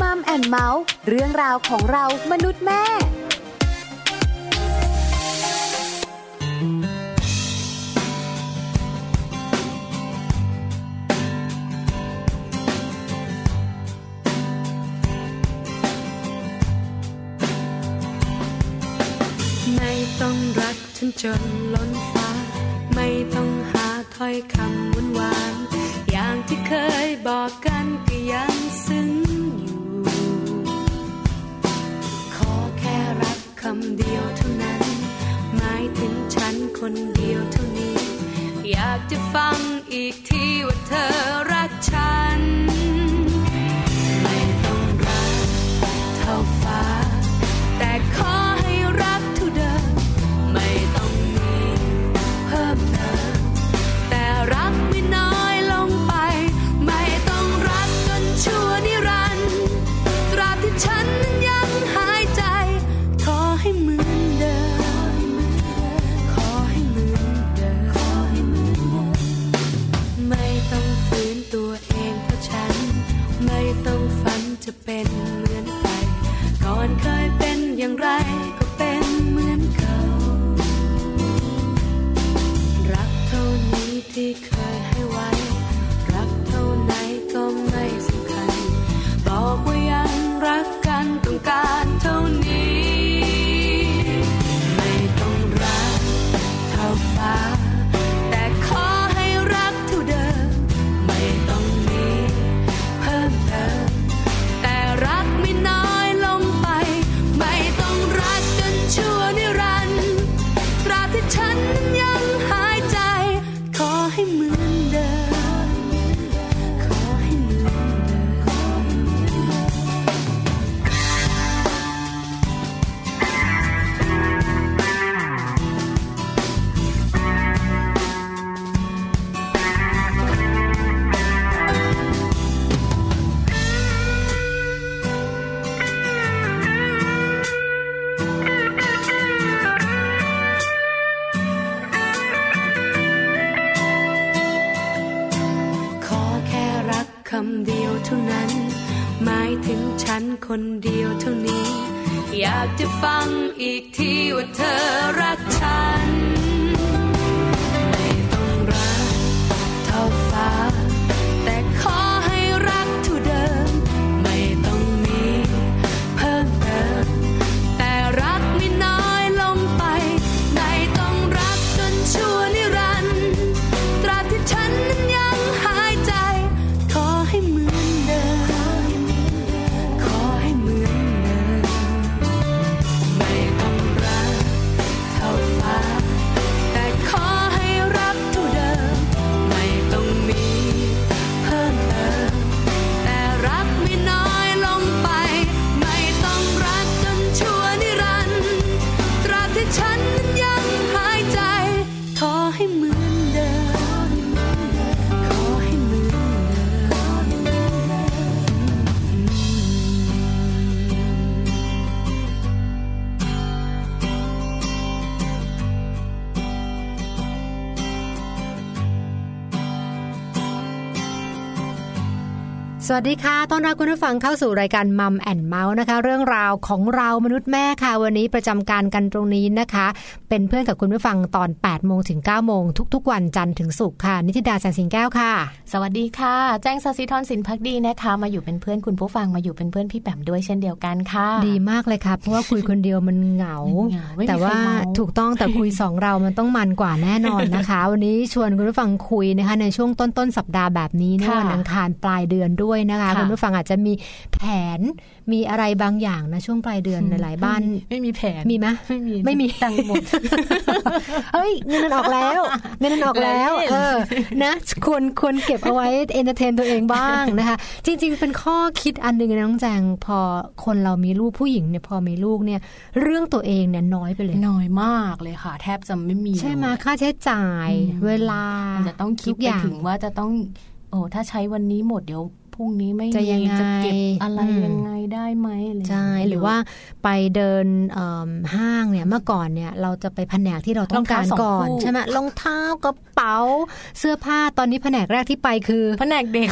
มัมแอนเมาส์เรื่องราวของเรามนุษย์แม่ ไม่ต้องรักฉันจนล้นฟ้า ไม่ต้องหาถ้อยคำหวานหวานอย่างที่เคยบอกกันก็ยังซึ้ง คนเดียวเท่านี้ อยากจะฟังอีกทีว่าเธอรักฉัน นี้ สวัสดีค่ะต้อนรับคุณผู้ฟังเข้าสู่รายการมัมแอนเมาส์นะคะ เรื่องราวของเรามนุษย์แม่ค่ะ วันนี้ประจำการกันตรงนี้นะคะ เป็นเพื่อนกับคุณผู้ฟังตอน8โมงถึง9โมงทุกๆ วันจันทร์ถึงศุกร์ค่ะ นิติดาแสงสิงแก้วค่ะ สวัสดีค่ะ แจ้งสศิธรสินพักดีนะคะ มาอยู่เป็นเพื่อนคุณผู้ฟังมาอยู่เป็นเพื่อนพี่แปมด้วยเช่นเดียวกันค่ะ ดีมากเลยค่ะเพราะว่าคุยคนเดียวมันเหงามันเหงาไม่มีแต่ว่าใครเมาถูกต้องแต่คุยสองเรามันต้องมันกว่าแน่นอนนะคะ วันนี้ชวนคุณผู้ฟังคุยนะคะในช่วงต้นต้นๆสัปดาห์แบบนี้เนี่ยค่ะวันอังคารปลายเดือนด้วยนะคะค่ะคุณผู้ฟังอาจจะมีแผนมีอะไรบางอย่างนะช่วงปลายเดือนหลายๆบ้าน ไม่มีแผนมีไหมไม่มีไม่มีตังค์หมดเฮ้ยเงินมันออกแล้วเงินมันออกแล้วเลยเออนะควรควรเก็บเอาไว้ entertain ตัวเองบ้างนะคะ จริง ๆ เป็นข้อคิดอันหนึ่งนะน้องแจงพอคนเรามีลูกผู้หญิงเนี่ยพอมีลูกเนี่ย เรื่องตัวเองเนี่ยน้อยไปเลยน้อยมากเลยค่ะ แทบจะไม่มี ใช่ไหมเลยค่าใช้จ่ายอืมเวลามันจะต้องคิดทุกไปอย่างถึงว่าจะต้องโอ้ถ้าใช้วันนี้หมดเดี๋ยว พรุ่งนี้ไม่จะยังไงจะเก็บอะไรอืมยังไงได้ไหมอะไรย่งใช่เงี้ยหรือว่าไปเดินเอิ่มห้างเนี่ยเมื่อก่อนเนี่ยเราจะไปแผนกที่เราต้องการรองเท้าสองก่อนคู่ใช่ไหมรองเท้ากระเป๋าเสื้อผ้าตอนนี้แผนกแรกที่ไปคือแผนกเด็ก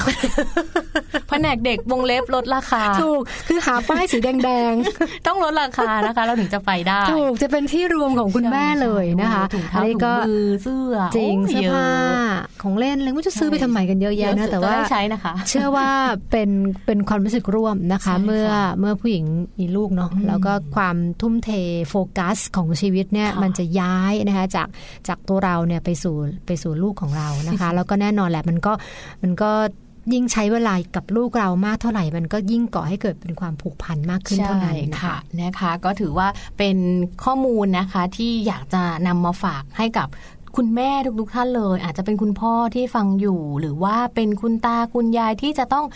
แผนกเด็กวงเล็บลดราคาถูกคือหาป้ายสีแดงต้องลดราคานะคะเราถึงจะไปได้ๆถูกจะเป็นที่รวมของคุณแม่เลยนะคะถุงอัเท้านนี้ถุงก็มือเสื้อจริงโยเสื้อผ้าเยอะของเล่นอะไรก็จะซื้อไปทำไมกันเยอะแยะนะเยแต่สุดก็ว่าได้ใช้นะคะ เชื่อว่าเป็นเป็นความรู้สึกร่วมนะคะใช่ค่ะเมื่อเมื่อผู้หญิงมีลูกเนาะอืมแล้วก็ความทุ่มเทโฟกัสของชีวิตเนี่ยค่ะมันจะย้ายนะคะจากจากตัวเราเนี่ยไปสู่ไปสู่ลูกของเรานะคะ แล้วก็แน่นอนแหละมันก็มันก็ยิ่งใช้เวลากับลูกเรามากเท่าไหร่ มันก็ยิ่งก่อให้เกิดเป็นความผูกพันมากขึ้นเท่านั้นนะใช่ค่ะคะนะคะ ก็ถือว่าเป็นข้อมูลนะคะที่อยากจะนำมาฝากให้กับ คุณแม่ทุกๆท่านเลย อาจจะเป็นคุณพ่อที่ฟังอยู่ หรือว่าเป็นคุณตาคุณยายที่จะต้อง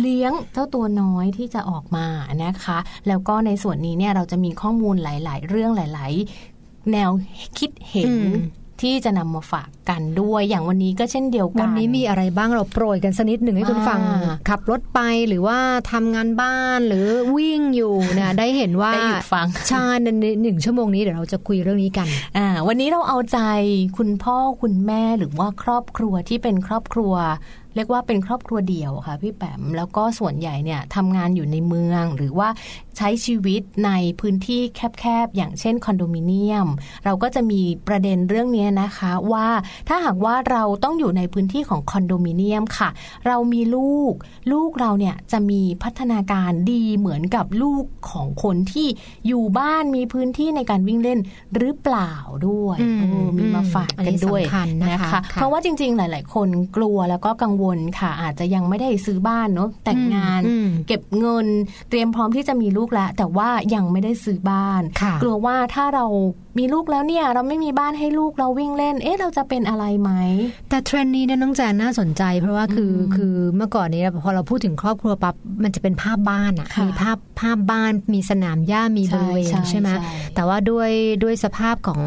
เลี้ยงเจ้าตัวน้อยที่จะออกมานะคะ แล้วก็ในส่วนนี้เนี่ยเราจะมีข้อมูลหลาย ๆ เรื่องหลาย ๆ แนวคิดเห็น ที่จะนำมาฝากกันด้วย อย่างวันนี้ก็เช่นเดียวกัน วันนี้มีอะไรบ้างเราโปรยกันสักนิดหนึ่งให้คุณฟังอ่าขับรถไปหรือว่าทำงานบ้านหรือวิ่งอยู่เนี่ยได้เห็นว่าได้หยุดฟังใช่ในหนึ่งชั่วโมงนี้เดี๋ยวเราจะคุยเรื่องนี้กันอ่าวันนี้เราเอาใจคุณพ่อคุณแม่หรือว่าครอบครัวที่เป็นครอบครัวเรียกว่าเป็นครอบครัวเดี่ยวค่ะพี่แปมแล้วก็ส่วนใหญ่เนี่ยทำงานอยู่ในเมืองหรือว่า ใช้ชีวิตในพื้นที่แคบๆ อย่างเช่นคอนโดมิเนียม เราก็จะมีประเด็นเรื่องนี้นะคะว่าถ้าหากว่าเราต้องอยู่ในพื้นที่ของคอนโดมิเนียมค่ะ เรามีลูก ลูกเราเนี่ยจะมีพัฒนาการดีเหมือนกับลูกของคนที่อยู่บ้านมีพื้นที่ในการวิ่งเล่นหรือเปล่าด้วยอืมเออมีมาฝากอันกันี้นด้วยสำคัญนะคะค่ะเพราะว่าจริง ๆ หลาย ๆ คนกลัวแล้วก็กังวลค่ะ อาจจะยังไม่ได้ซื้อบ้านเนาะแต่งงานอืมเก็บเงินเตรียมพร้อมที่จะมีลูกแล้ว แต่ว่ายังไม่ได้ซื้อบ้านค่ะกลัวว่าถ้าเรามีลูกแล้วเนี่ย เราไม่มีบ้านให้ลูกเราวิ่งเล่น เอ๊ะเราจะเป็นอะไรไหม แต่เทรนด์นี้เนี่ยน้องแจนน่าสนใจ เพราะว่าคืออคือเมื่อก่อนนี้พอเราพูดถึงครอบครัวปั๊บมันจะเป็นภาพบ้านอะค่ะมีภาพภาพบ้านมีสนามหญ้ามีบริเวณใช่ใช่ไหมใช่แต่ว่าด้วยด้วยสภาพของ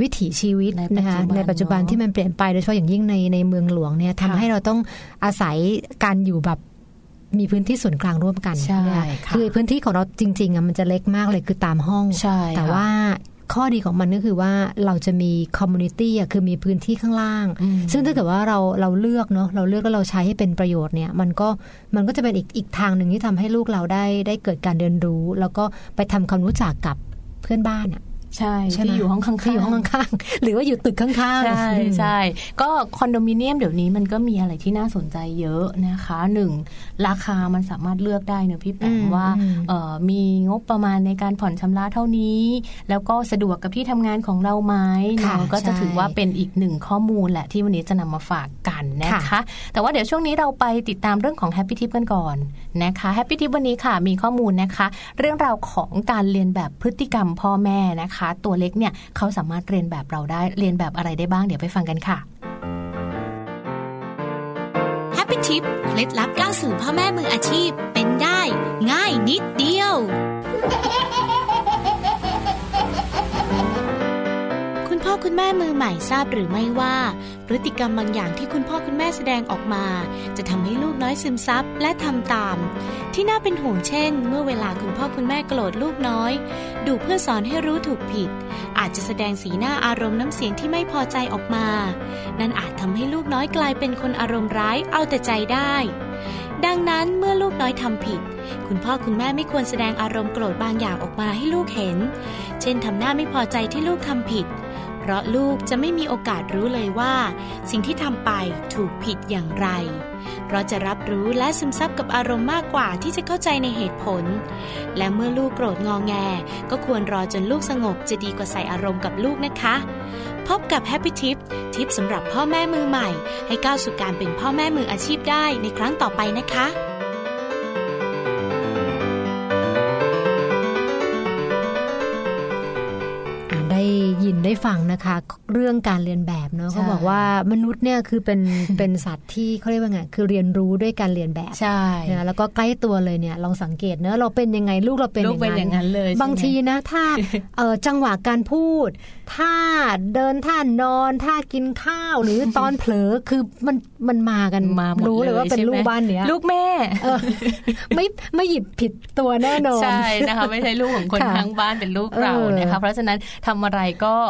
วิถีชีวิตในปัจจุบันนะคะในปัจจุบันเนอะที่มันเปลี่ยนไปโดยเฉพาะอย่างยิ่งในในเมืองหลวงเนี่ยทำค่ะให้เราต้องอาศัยการอยู่แบบ มีพื้นที่ส่วนกลางร่วมกันใช่ไหมคะค่ะคือพื้นที่ของเราจริงๆอะมันจะเล็กมากเลยคือตามห้องใช่แต่ค่ะว่าข้อดีของมันก็คือว่าเราจะมี community อะคือมีพื้นที่ข้างล่างอืมซึ่งถ้าเกิดว่าเราเราเลือกเนาะเราเลือกแล้วเราใช้ให้เป็นประโยชน์เนี่ยมันก็มันก็จะเป็นอีกอีกทางหนึ่งที่ทำให้ลูกเราได้ได้เกิดการเรียนรู้ แล้วก็ไปทำความรู้จักกับเพื่อนบ้านอะ ใช่ใช่ไหมที่อยู่ห้องข้างๆที่อยู่ห้องข้างๆหรือว่าอยู่ตึกข้างๆใช่อืมใช่ก็คอนโดมิเนียมเดี๋ยวนี้มันก็มีอะไรที่น่าสนใจเยอะนะคะหนึ่งราคามันสามารถเลือกได้เนอะพี่แปมว่าเอ่อมีงบประมาณในการผ่อนชำระเท่านี้ แล้วก็สะดวกกับที่ทำงานของเราไหมค่ะเนาะก็จะใช่ถือว่าเป็นอีกหนึ่งข้อมูลแหละที่วันนี้จะนำมาฝากกันนะคะค่ะแต่ว่าเดี๋ยวช่วงนี้เราไปติดตามเรื่องของ Happy Tip กันก่อนนะคะ Happy Tip วันนี้ค่ะมีข้อมูลนะคะ เรื่องราวของการเรียนแบบพฤติกรรมพ่อแม่นะคะตัวเล็กเนี่ยเขาสามารถเรียนแบบเราได้เรียนแบบอะไรได้บ้างเดี๋ยวไปฟังกันค่ะ Happy Tip เคล็ดลับก้าวสู่พ่อแม่มืออาชีพเป็นได้ ง่ายนิดเดียวคุณพ่อคุณแม่มือใหม่ทราบหรือไม่ว่า พฤติกรรมบางอย่างที่คุณพ่อคุณแม่แสดงออกมา จะทำให้ลูกน้อยซึมซับและทำตาม ที่น่าเป็นห่วงเช่น เมื่อเวลาคุณพ่อคุณแม่โกรธลูกน้อยดุเพื่อสอนให้รู้ถูกผิด อาจจะแสดงสีหน้าอารมณ์น้ำเสียงที่ไม่พอใจออกมา นั่นอาจทำให้ลูกน้อยกลายเป็นคนอารมณ์ร้ายเอาแต่ใจได้ ดังนั้นเมื่อลูกน้อยทำผิด คุณพ่อคุณแม่ไม่ควรแสดงอารมณ์โกรธบางอย่างออกมาให้ลูกเห็น เช่นทำหน้าไม่พอใจที่ลูกทำผิด ราะลูกจะไม่มีโอกาสรู้เลยว่า สิ่งที่ทำไปถูกผิดอย่างไร เพราะจะรับรู้และซึมซับกับอารมณ์มากกว่าที่จะเข้าใจในเหตุผล และเมื่อลูกโกรธงอแง ก็ควรรอจนลูกสงบจะดีกว่าใส่อารมณ์กับลูกนะคะ พบกับ Happy Tip ทิปสำหรับพ่อแม่มือใหม่ ให้ก้าวสู่การเป็นพ่อแม่มืออาชีพได้ในครั้งต่อไปนะคะ ได้ยินได้ได้ฟังนะคะ เรื่องการเรียนแบบเนาะใช่เขาบอกว่ามนุษย์เนี่ยคือเป็นเป็นสัตว์ที่เขาเรียกว่าไงคือเรียนรู้ด้วยการเรียนแบบใช่นะแล้วก็ใกล้ตัวเลยเนี่ยลองสังเกตเนอะเราเป็นยังไงลูกเราเป็นลูกเป็นอย่างนั้นเลยใช่ไหมบางทีนะถ้าเออจังหวะการพูดท่าเดินท่านอนท่ากินข้าวหรือตอนเผลอคือมันมันมากันมาหมดรู้เลยว่าเป็นใช่ไหมลูกบ้านเนี้ยลูกแม่เออไม่ไม่หยิบผิดตัวแน่นอนใช่นะคะไม่ใช่ลูกของคนค่ะข้างบ้านเป็นลูกเราเออนะคะเพราะฉะนั้นทำอะไรก็เอ่อ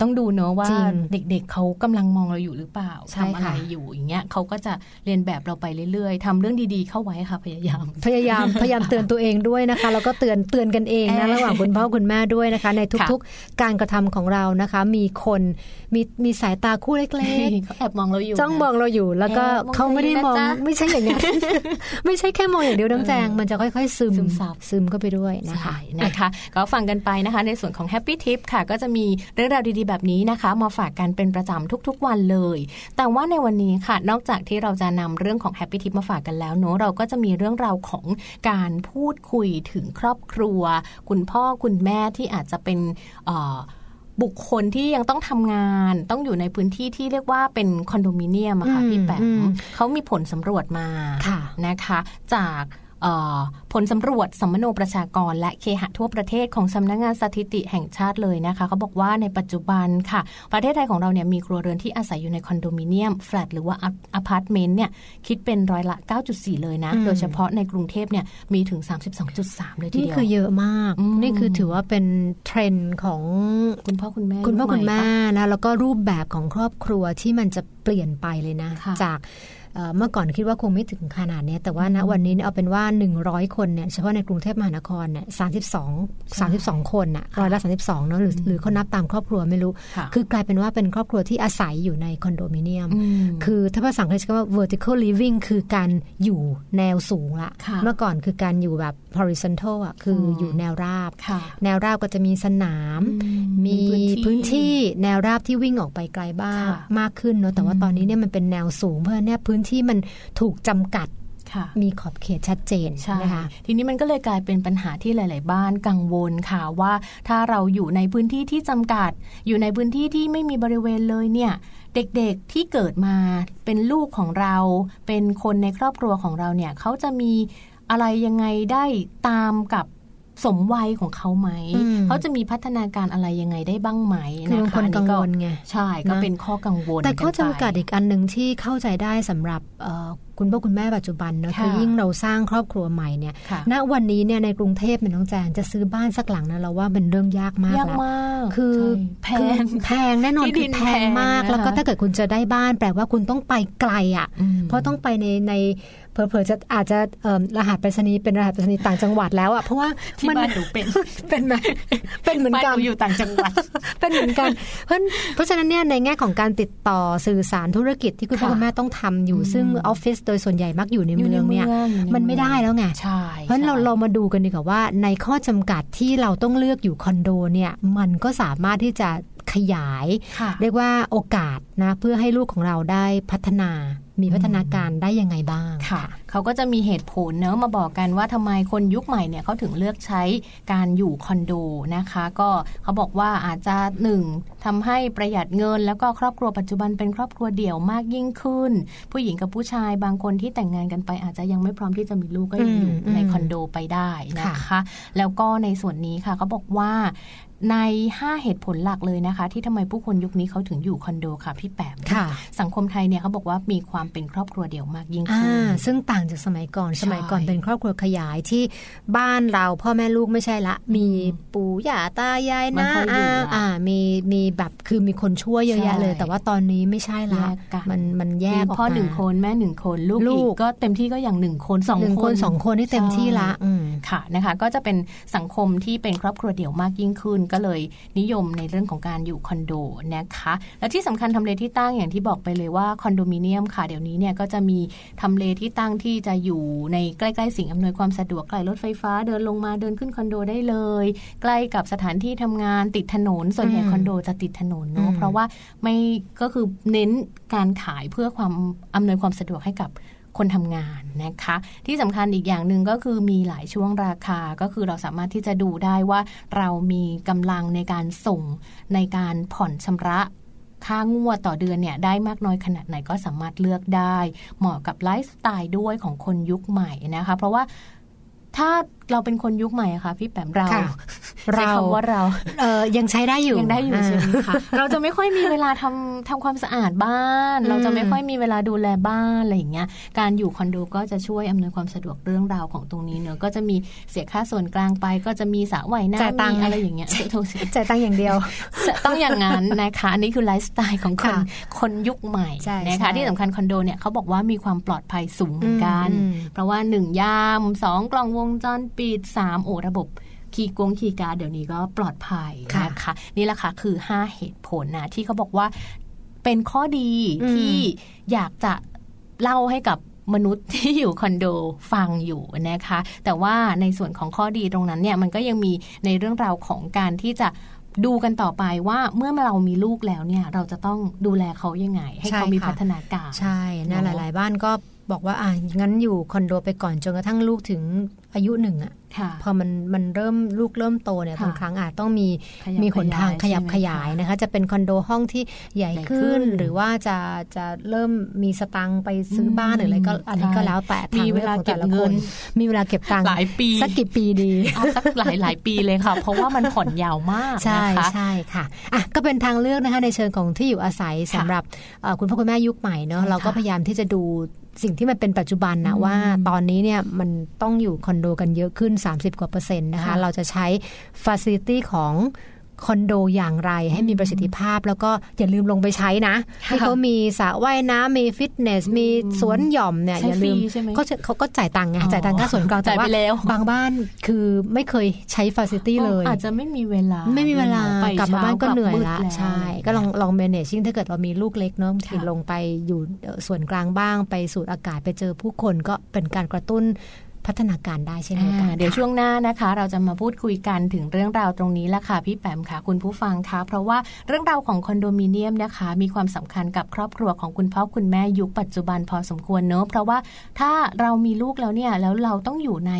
ต้องดูเนอะว่าจริงเด็กๆเขากำลังมองเราอยู่หรือเปล่าใช่ทำอะไรค่ะอยู่อย่างเงี้ยเขาก็จะเรียนแบบเราไปเรื่อยๆทำเรื่องดีๆเข้าไว้ค่ะพยายาม พยายามพยายามเตือนตัวเองด้วยนะคะ แล้วก็เตือนเตือนกันเองนะเออระหว่างคุณพ่อคุณแม่ด้วยนะคะ ในค่ะทุกๆการกระทำของเรานะคะ มีคนมีมีสายตาคู่เล็กเขาแอบมองเราอยู่ๆจ้องมองเราอยู่ แล้วก็แอบมองเขาไม่ได้มองเราอยู่นะจ๊ะไม่ใช่อย่างนั้นไม่ใช่แค่มองอย่างเดียวน้องแจงมันจะค่อยๆ ซึมซึมซับซึมเข้าไปด้วยนะคะใช่นะคะ ก็ฟังกันไปนะคะ ในส่วนของ Happy Tip ค่ะ ก็จะมีเรื่องราวดีๆ แบบนี้นะคะ มาฝากกันเป็นประจำทุกๆวันเลย แต่ว่าในวันนี้ค่ะ นอกจากที่เราจะนำเรื่องของ Happy Tip มาฝากกันแล้วเนอะเราก็จะมีเรื่องราวของการพูดคุยถึงครอบครัว คุณพ่อคุณแม่ที่อาจจะเป็นเอ่อบุคคลที่ยังต้องทำงานต้องอยู่ในพื้นที่ที่เรียกว่าเป็นคอนโดมิเนียมอะค่ะอืมพี่แปอืมมเขามีผลสำรวจมาค่ะนะคะ จากเอ่อ ผลสำรวจสำมะโนประชากร และเคหะทั่วประเทศของสำนักงานสถิติแห่งชาติเลยนะคะเขาบอกว่าในปัจจุบันค่ะ ประเทศไทยของเราเนี่ยมีครัวเรือนที่อาศัยอยู่ในคอนโดมิเนียมแฟลตหรือว่าอพาร์ตเมนต์เนี่ยคิดเป็นร้อยละ 9.4 เลยนะอืมโดยเฉพาะในกรุงเทพเนี่ยมีถึง 32.3 เลยทีนี่เดียวคือเยอะมากอืมนี่คือถือว่าเป็นเทรนด์ของคุณพ่อคุณแม่คุณพ่อคุณแม่ยุคใหม่ปะนะแล้วก็รูปแบบของครอบครัวที่มันจะเปลี่ยนไปเลยนะค่ะจาก เอ่อเมื่อก่อนคิดว่าคงไม่ถึงขนาดเนี้ยแต่ว่าณวันนี้เนี่ยเอาเป็นว่า 100 คนเนี่ยเฉพาะในกรุงเทพมหานครเนี่ย32 32 คนน่ะร้อยละ32เนาะหรือหรือเขานับตามครอบครัวไม่รู้ค่ะคือกลายเป็นว่าเป็นครอบครัวที่อาศัยอยู่ในคอนโดมิเนียมมคือถ้าภาษาอังกฤษก็ว่า vertical living คือการอยู่แนวสูงละค่ะเมื่อก่อนคือการอยู่แบบ horizontal อะคืออมอยู่แนวราบค่ะแนวราบก็จะมีสนามอืมีพื้นที่แนวราบที่วิ่งออกไปไกลบ้างค่ะมากขึ้นเนาะแต่ว่าตอนนี้เนี่ยมันเป็นแนวสูงเพราะฉะนั้นเนี่ยพื้นที่มันถูกจำกัดค่ะมีขอบเขตชัดเจนใช่นะคะทีนี้มันก็เลยกลายเป็นปัญหาที่หลาย ๆ บ้านกังวลค่ะว่าถ้าเราอยู่ในพื้นที่ที่จำกัด อยู่ในพื้นที่ที่ไม่มีบริเวณเลยเนี่ยเด็ก ๆ ที่เกิดมาเป็นลูกของเรา เป็นคนในครอบครัวของเราเนี่ยเขาจะมีอะไรยังไงได้ตามกับ สมวัยของเขาไหมอืมเขาจะมีพัฒนาการอะไรยังไงได้บ้างไหมคือบางะะคนกังวลอัไงใช่ก็นะเป็นข้อกังวล แต่ข้อไปจำกัดอีกอันหนึ่งที่เข้าใจได้สำหรับเอ่อคุณพ่อคุณแม่ปัจจุบันเนอะค่ะคือยิ่งเราสร้างครอบครัวใหม่เนี่ยค่ะณวันนี้เนี่ยในกรุงเทพเนี่ยน้องแจงจะซื้อบ้านสักหลังนะเราว่าเป็นเรื่องยากมากยากแล้วมากคือใช่แพงคือแพงแน่นอนที่คืดิอนแพงแพงมากนะคะแล้วก็ถ้าเกิดคุณจะได้บ้านแปลว่าคุณต้องไปไกลอะอืมเพราะต้องไปในใน เผลอๆจะอาจจะเอิ่มรหัสไปรษณีย์เป็นรหัสไปรษณีย์ต่างจังหวัดแล้วอะเพราะว่าที่มันบ้านหนูเป็นเป็นไหมเป็นเหมือนบ้านกันหนูอยู่ต่างจังหวัด เป็นเหมือนกัน เพราะเพราะฉะนั้นเนี่ยในแง่ของการติดต่อสื่อสารธุรกิจที่คุณพ่อค่ะคุณแม่ต้องทำอยู่อืมซึ่งออฟฟิศโดยส่วนใหญ่มักอยู่ในอยู่เมืในองเมืเนี่ยองอยู่ในมันไม่ได้แล้วไงใช่เพราะฉะนั้นเราใช่เรามาดูกันดีกว่าว่า ในข้อจำกัดที่เราต้องเลือกอยู่คอนโดเนี่ยมันก็สามารถที่จะขยายค่ะเรียกว่าโอกาสนะเพื่อให้ลูกของเราได้พัฒนา มีพัฒนาการได้ยังไงบ้างค่ะ เขาก็จะมีเหตุผลเนอะมาบอกกันว่าทำไมคนยุคใหม่เนี่ยเขาถึงเลือกใช้การอยู่คอนโดนะคะ ก็เขาบอกว่าอาจจะหนึ่งทำให้ประหยัดเงิน แล้วก็ครอบครัวปัจจุบันเป็นครอบครัวเดี่ยวมากยิ่งขึ้น ผู้หญิงกับผู้ชายบางคนที่แต่งงานกันไป อาจจะยังไม่พร้อมที่จะมีลูกก็ยังอยู่อืมในคอนโดไปได้นะคะค่ะแล้วก็ในส่วนนี้ค่ะเขาบอกว่า ใน 5 เหตุผลหลักเลยนะคะ ที่ทำไมผู้คนยุคนี้เขาถึงอยู่คอนโดค่ะพี่แปมค่ะสังคมไทยเนี่ยเขาบอกว่ามีความเป็นครอบครัวเดี่ยวมากยิ่งอ่าขึ้นซึ่งต่างจากสมัยก่อนใช่สมัยก่อนเป็นครอบครัวขยายที่บ้านเราพ่อแม่ลูกไม่ใช่ละ มีปู่ย่าตายายไม่นะค่อยอยู่อาละอ่ามีมีแบบคือมีคนช่วยเยอะแยะเลยใช่แต่ว่าตอนนี้ไม่ใช่ละแยกกันมันมันแยกออกพ่อมาหนึ่งคนแม่หนึ่งคนลูกลูอีกกก็เต็มที่ก็อย่างหนึ่งคนสองหนึ่งคคนนสองคนที่เต็มที่ละใช่อืมค่ะนะคะ ก็จะเป็นสังคมที่เป็นครอบครัวเดี่ยวมากยิ่งขึ้นก็เลยนิยมในเรื่องของการอยู่คอนโดนะคะ และที่สำคัญทำเลที่ตั้งอย่างที่บอกไปเลยว่าคอนโดมิเนียมค่ะ เดี๋ยวนี้เนี่ยก็จะมีทำเลที่ตั้งที่จะอยู่ในใกล้ๆสิ่งอำนวยความสะดวกใกล้รถไฟฟ้าเดินลงมาเดินขึ้นคอนโดได้เลย ใกล้กับสถานที่ทำงานติดถนนส่วนใหญ่อืมคอนโดจะติดถนนเนาะอืมเพราะว่าไม่ก็คือเน้นการขายเพื่อความอำนวยความสะดวกให้กับ คนทำงานนะคะ ที่สำคัญอีกอย่างหนึ่งก็คือมีหลายช่วงราคาก็คือเราสามารถที่จะดูได้ว่าเรามีกำลังในการส่งในการผ่อนชำระค่างวดต่อเดือนเนี่ยได้มากน้อยขนาดไหนก็สามารถเลือกได้ เหมาะกับไลฟ์สไตล์ด้วยของคนยุคใหม่นะคะ เพราะว่าถ้าเราเป็นคนยุคใหม่ค่ะ พี่แปมเรา ค่ะใช้คำว่าเราเออยังใช้ได้อยู่ยังได้อยู่าใช่ไหมคะเราจะไม่ค่อยมีเวลาทำทำความสะอาดบ้านอืมเราจะไม่ค่อยมีเวลาดูแลบ้านอะไรอย่างเงี้ยการอยู่คอนโดก็จะช่วยอำนวยความสะดวกเรื่องราวของตรงนี้เนอะก็จะมีเสียค่าส่วนกลางไป ก็จะมีสระว่ายจ่ายตังค์น้ำมีอะไรอย่างเงี้ยโทษจ่ายตังค์อย่างเดียวจะต้องอย่างนั้นนะคะอันนี้คือไลฟ์สไตล์ของคนค่ะคนยุคใหม่ใช่นะใช่คะที่สำคัญคอนโดเนี่ยเขาบอกว่ามีความปลอดภัยสูงเหมือนกันอืมเพราะว่าหนึ่งยามสองกล้องวงจรปิดสามโอระบบ คีย์กงคีย์การ์ดเดี๋ยวนี้ก็ปลอดภัยค่ะนะคะนี่แหละค่ะคือ 5 เหตุผลนะที่เขาบอกว่าเป็นข้อดีอืมที่อยากจะเล่าให้กับมนุษย์ที่อยู่คอนโดฟังอยู่นะคะ แต่ว่าในส่วนของข้อดีตรงนั้นเนี่ยมันก็ยังมีในเรื่องราวของการที่จะดูกันต่อไปว่าเมื่อเรามีลูกแล้วเนี่ย เราจะต้องดูแลเขายังไง ให้เขามีใช่ค่ะพัฒนาการ ใช่นะหเนอะลาย ๆ บ้านก็ บอกว่าอะงั้นอยู่คอนโดไปก่อนจนกระทั่งลูกถึงอายุหนึ่งอะค่ะพอมันมันเริ่มลูกเริ่มโตเนี่ยค่ะบางครั้งอาจต้องมีขยับมีหนทางขขยายัยบใช่ไหมขยายคะนะคะ จะเป็นคอนโดห้องที่ใหญ่ใหญ่ขึ้นขึ้น หรือว่าจะจะเริ่มมีสตังค์ไปซื้อบ้านหรืออะไรก็อันนี้ก็ใช่แล้วแต่ทางมีเวเลือกลาของเก็แต่บละเงิคนนมีเวลาเก็บตังค์หลายปีสักกี่ปีดีเอาสักหลายหลายปีเลยค่ะ เพราะว่ามันผ่อนยาวมากใช่นะคะใช่ค่ะอะก็เป็นทางเลือกนะคะในเชิงของที่อยู่อาศัยสำหรับเอ่อคุณพ่อคุณแม่ยุคใหม่เนาะใช่ค่ะเราก็พยายามที่จะดู สิ่งที่มันเป็นปัจจุบันนะว่าตอนนี้เนี่ยมันต้องอยู่คอนโดกันเยอะขึ้น 30 กว่าเปอร์เซ็นต์นะคะค่ะเราจะใช้facility ของ คอนโดอย่างไรให้มีประสิทธิภาพ แล้วก็อย่าลืมลงไปใช้นะให้เขามีสระว่ายน้ำมีฟิตเนส มีสวนหย่อมเนี่ยใช้อย่าลืมฟรีใช่ไหมก็จะเขาก็จ่ายตังค์ไงอ๋อจ่ายตังค์ค่าส่วนกลางแต่จ่ายไปว่าแล้วบางบ้านคือไม่เคยใช้ facility เลย อาจจะไม่มีเวลา ไม่มีเวลาไปกลับมาบ้านก็เหนื่อยช้ละมืดใช่แล้วก็ลองลอง managing ถ้าเกิดเรามีลูกเล็กเนาะบางทีค่ะลงไปอยู่เอ่อส่วนกลางบ้างไปสูดอากาศไปเจอผู้คนก็เป็นการกระตุ้น พัฒนาการได้เช่นเดียวกันอ่าเดี๋ยวค่ะช่วงหน้านะคะ เราจะมาพูดคุยกันถึงเรื่องราวตรงนี้ละค่ะพี่แปมค่ะคุณผู้ฟังคะเพราะว่าเรื่องราวของคอนโดมิเนียมนะคะ มีความสำคัญกับครอบครัวของคุณพ่อคุณแม่ยุคปัจจุบันพอสมควรเนอะเพราะว่าถ้าเรามีลูกแล้วเนี่ยแล้วเราต้องอยู่ใน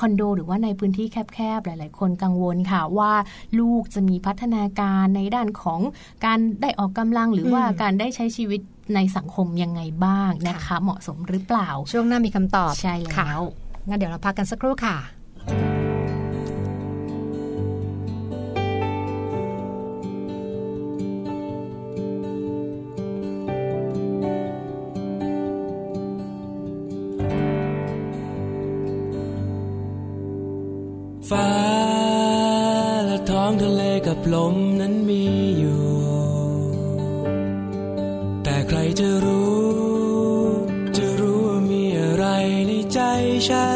คอนโด หรือว่าในพื้นที่แคบๆหลาย ๆ คนกังวลค่ะว่าลูกจะมีพัฒนาการในด้านของการได้ออกกำลังหรือว่าอืมการได้ใช้ชีวิตในสังคมยังไงบ้างนะคะค่ะเหมาะสมหรือเปล่า ช่วงหน้ามีคำตอบใช่ค่ะแล้ว งั้นเดี๋ยวเราพักกันสักครู่ค่ะฟ้าและท้องทะเลกับลมนั้นมีอยู่ แต่ใครจะรู้ จะรู้ว่ามีอะไรในใจฉัน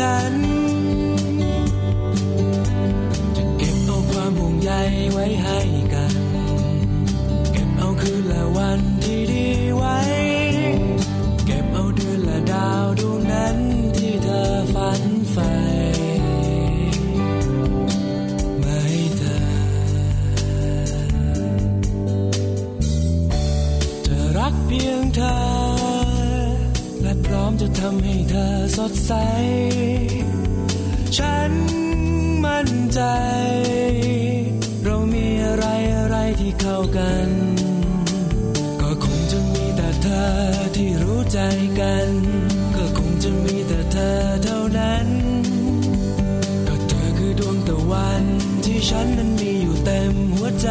ฉัน จะเก็บเอาความห่วงใยไว้ให้กัน เก็บเอาคืนและวันที่ดีไว้ เก็บเอาเดือนและดาวดวงนั้นที่เธอฝันใฝ่มาให้จะรักเพียงเธอ ทำให้เธอสดใส ฉันมั่นใจ เรามีอะไรอะไรที่เข้ากัน ก็คงจะมีแต่เธอที่รู้ใจกัน ก็คงจะมีแต่เธอเท่านั้น ก็เธอคือดวงตะวันที่ฉันนั้นมีอยู่เต็มหัวใจ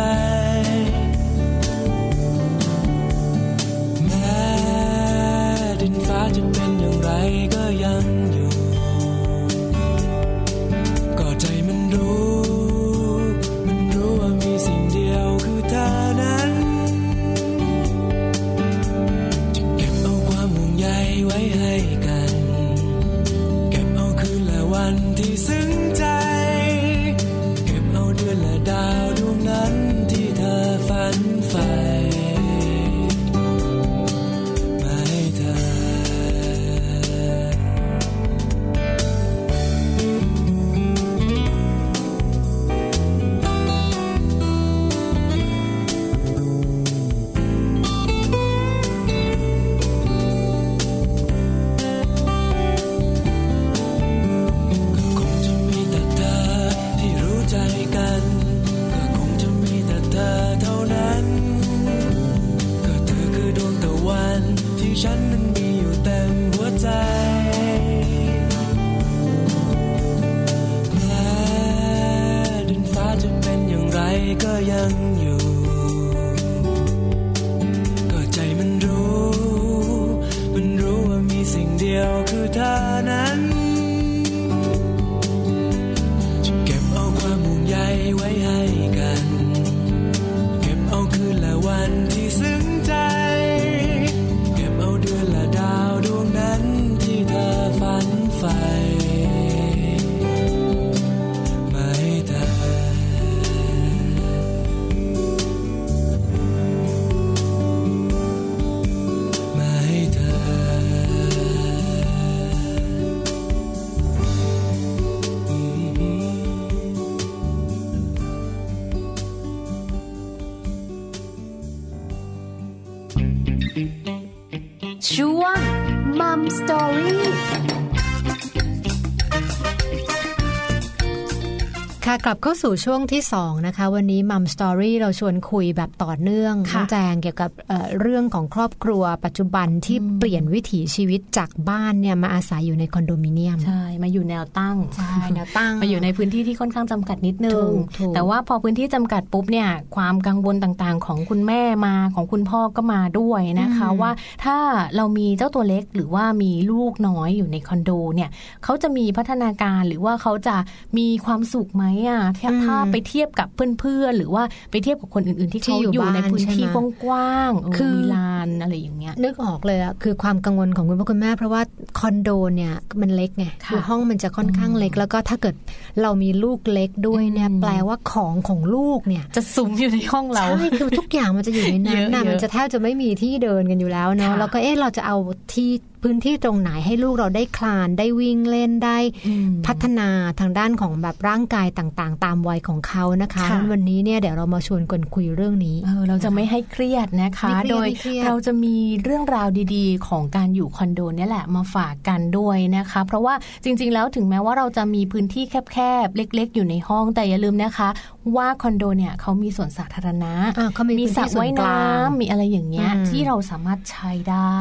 ลับเข้าสู่ช่วงที่2นะคะวันนี้มัมสตอรี่เราชวนคุยแบบต่อเนื่องค่ะน้องแจงเกี่ยวกับ เอ่อเรื่องของครอบครัวปัจจุบันที่เปลี่ยนวิถีชีวิตจากบ้านเนี่ยมาอาศัยอยู่ในคอนโดมิเนียมใช่มาอยู่แนวตั้งใช่แนวตั้งมาอยู่ในพื้นที่ที่ค่อนข้างจำกัดนิดนึถูงกถูกแต่ว่าพอพื้นที่จำกัดปุ๊บเนี่ยความกังวลต่างๆ ของคุณแม่มาของคุณพ่อก็มาด้วยนะคะอืมว่าถ้าเรามีเจ้าตัวเล็กหรือว่ามีลูกน้อยอยู่ในคอนโดเนี่ยเขาจะมีพัฒนาการหรือว่าเขาจะมีความสุขไหมอะถ้าถ้าไปเทียบกับเพื่อนๆหรือว่าไปเทียบกับคนอื่นๆ ที่เขาที่อยู่อยู่ในบ้านพื้นที่ใช่ไหมกว้างๆเออคือมีลานอะไรอย่างเงี้ยนึกออกเลยอะคือความกังวลของคุณพ่อคุณแม่ เพราะว่าคอนโดเนี่ยมันเล็กไงค่ะคือห้องมันจะค่อนข้างเล็ก แล้วก็ถ้าเกิดเรามีลูกเล็กด้วยเนี่ยอืมแปลว่าของของลูกเนี่ย จะสุมอยู่ในห้องเราใช่คือทุกอย่างมันจะอยู่ในนั้นนะเยอะๆมันจะแทบจะไม่มีที่เดินกันอยู่แล้วเนาะค่ะแล้วก็เอ๊ะเราจะเอาที่พื้นที่ตรงไหนให้ลูกเราได้คลานได้วิ่งเล่นได้อืมพัฒนาทางด้านของแบบร่างกายต่างๆ ตามวัยของเขานะคะค่ะงั้นวันนี้เนี่ยเดี๋ยวเรามาชวนกันคุยเรื่องนี้เออเราจะไม่ให้เครียดนะคะไม่เครียดโดยไม่เครียดเราจะมีเรื่องราวดีๆ ของการอยู่คอนโดเนี่ยแหละมาฝากกันด้วยนะคะ เพราะว่าจริงๆแล้วถึงแม้ว่าเราจะมีพื้นที่แคบๆเล็ก ๆ อยู่ในห้องแต่อย่าลืมนะคะ ว่าคอนโดเนี่ยเขามีสวนสาธารณะอ่าเขามีมีพื้นสระที่ส่วว่านกน้ลางำมีอะไรอย่างเงี้ยอืมที่เราสามารถใช้ได้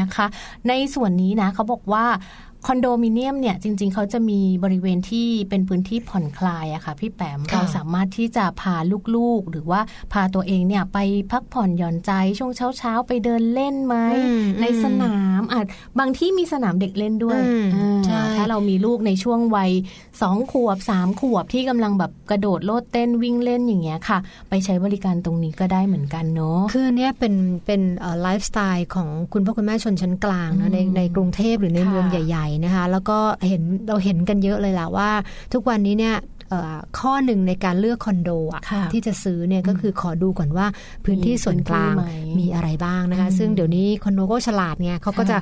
นะคะ ในส่วนนี้นะเขาบอกว่า คอนโดมิเนียมเนี่ยจริง ๆ เขาจะมีบริเวณที่เป็นพื้นที่ผ่อนคลายอะค่ะพี่แปมค่ะเราสามารถที่จะพาลูกๆ หรือว่าพาตัวเองเนี่ยไปพักผ่อนหย่อนใจช่วงเช้าๆ ไปเดินเล่นไหมอืมในสนามอาจบางที่มีสนามเด็กเล่นด้วยอืมอ่าใช่ถ้าเรามีลูกในช่วงวัยสองขวบสามขวบที่กำลังแบบกระโดดโลดเต้นวิ่งเล่นอย่างเงี้ยค่ะ ไปใช้บริการตรงนี้ก็ได้เหมือนกันเนาะคือเนี่ยเป็นเป็นไลฟ์สไตล์ของคุณพ่อคุณแม่ชนชั้นกลางนะในอืมในกรุงเทพหรือในค่ะเมืองใหญ่ๆนะคะแล้วก็เห็นเราเห็นกันเยอะเลยแหละว่า ทุกวันนี้เนี่ย ข้อหนึ่งในการเลือกคอนโดอะค่ะที่จะซื้อเนี่ยก็คือขอดูก่อนว่าพื้นที่ส่วนกลางมีพื้นที่ไหมมีอะไรบ้างนะคะอืมซึ่งเดี๋ยวนี้คอนโดก็ฉลาดไงเขาก็จะ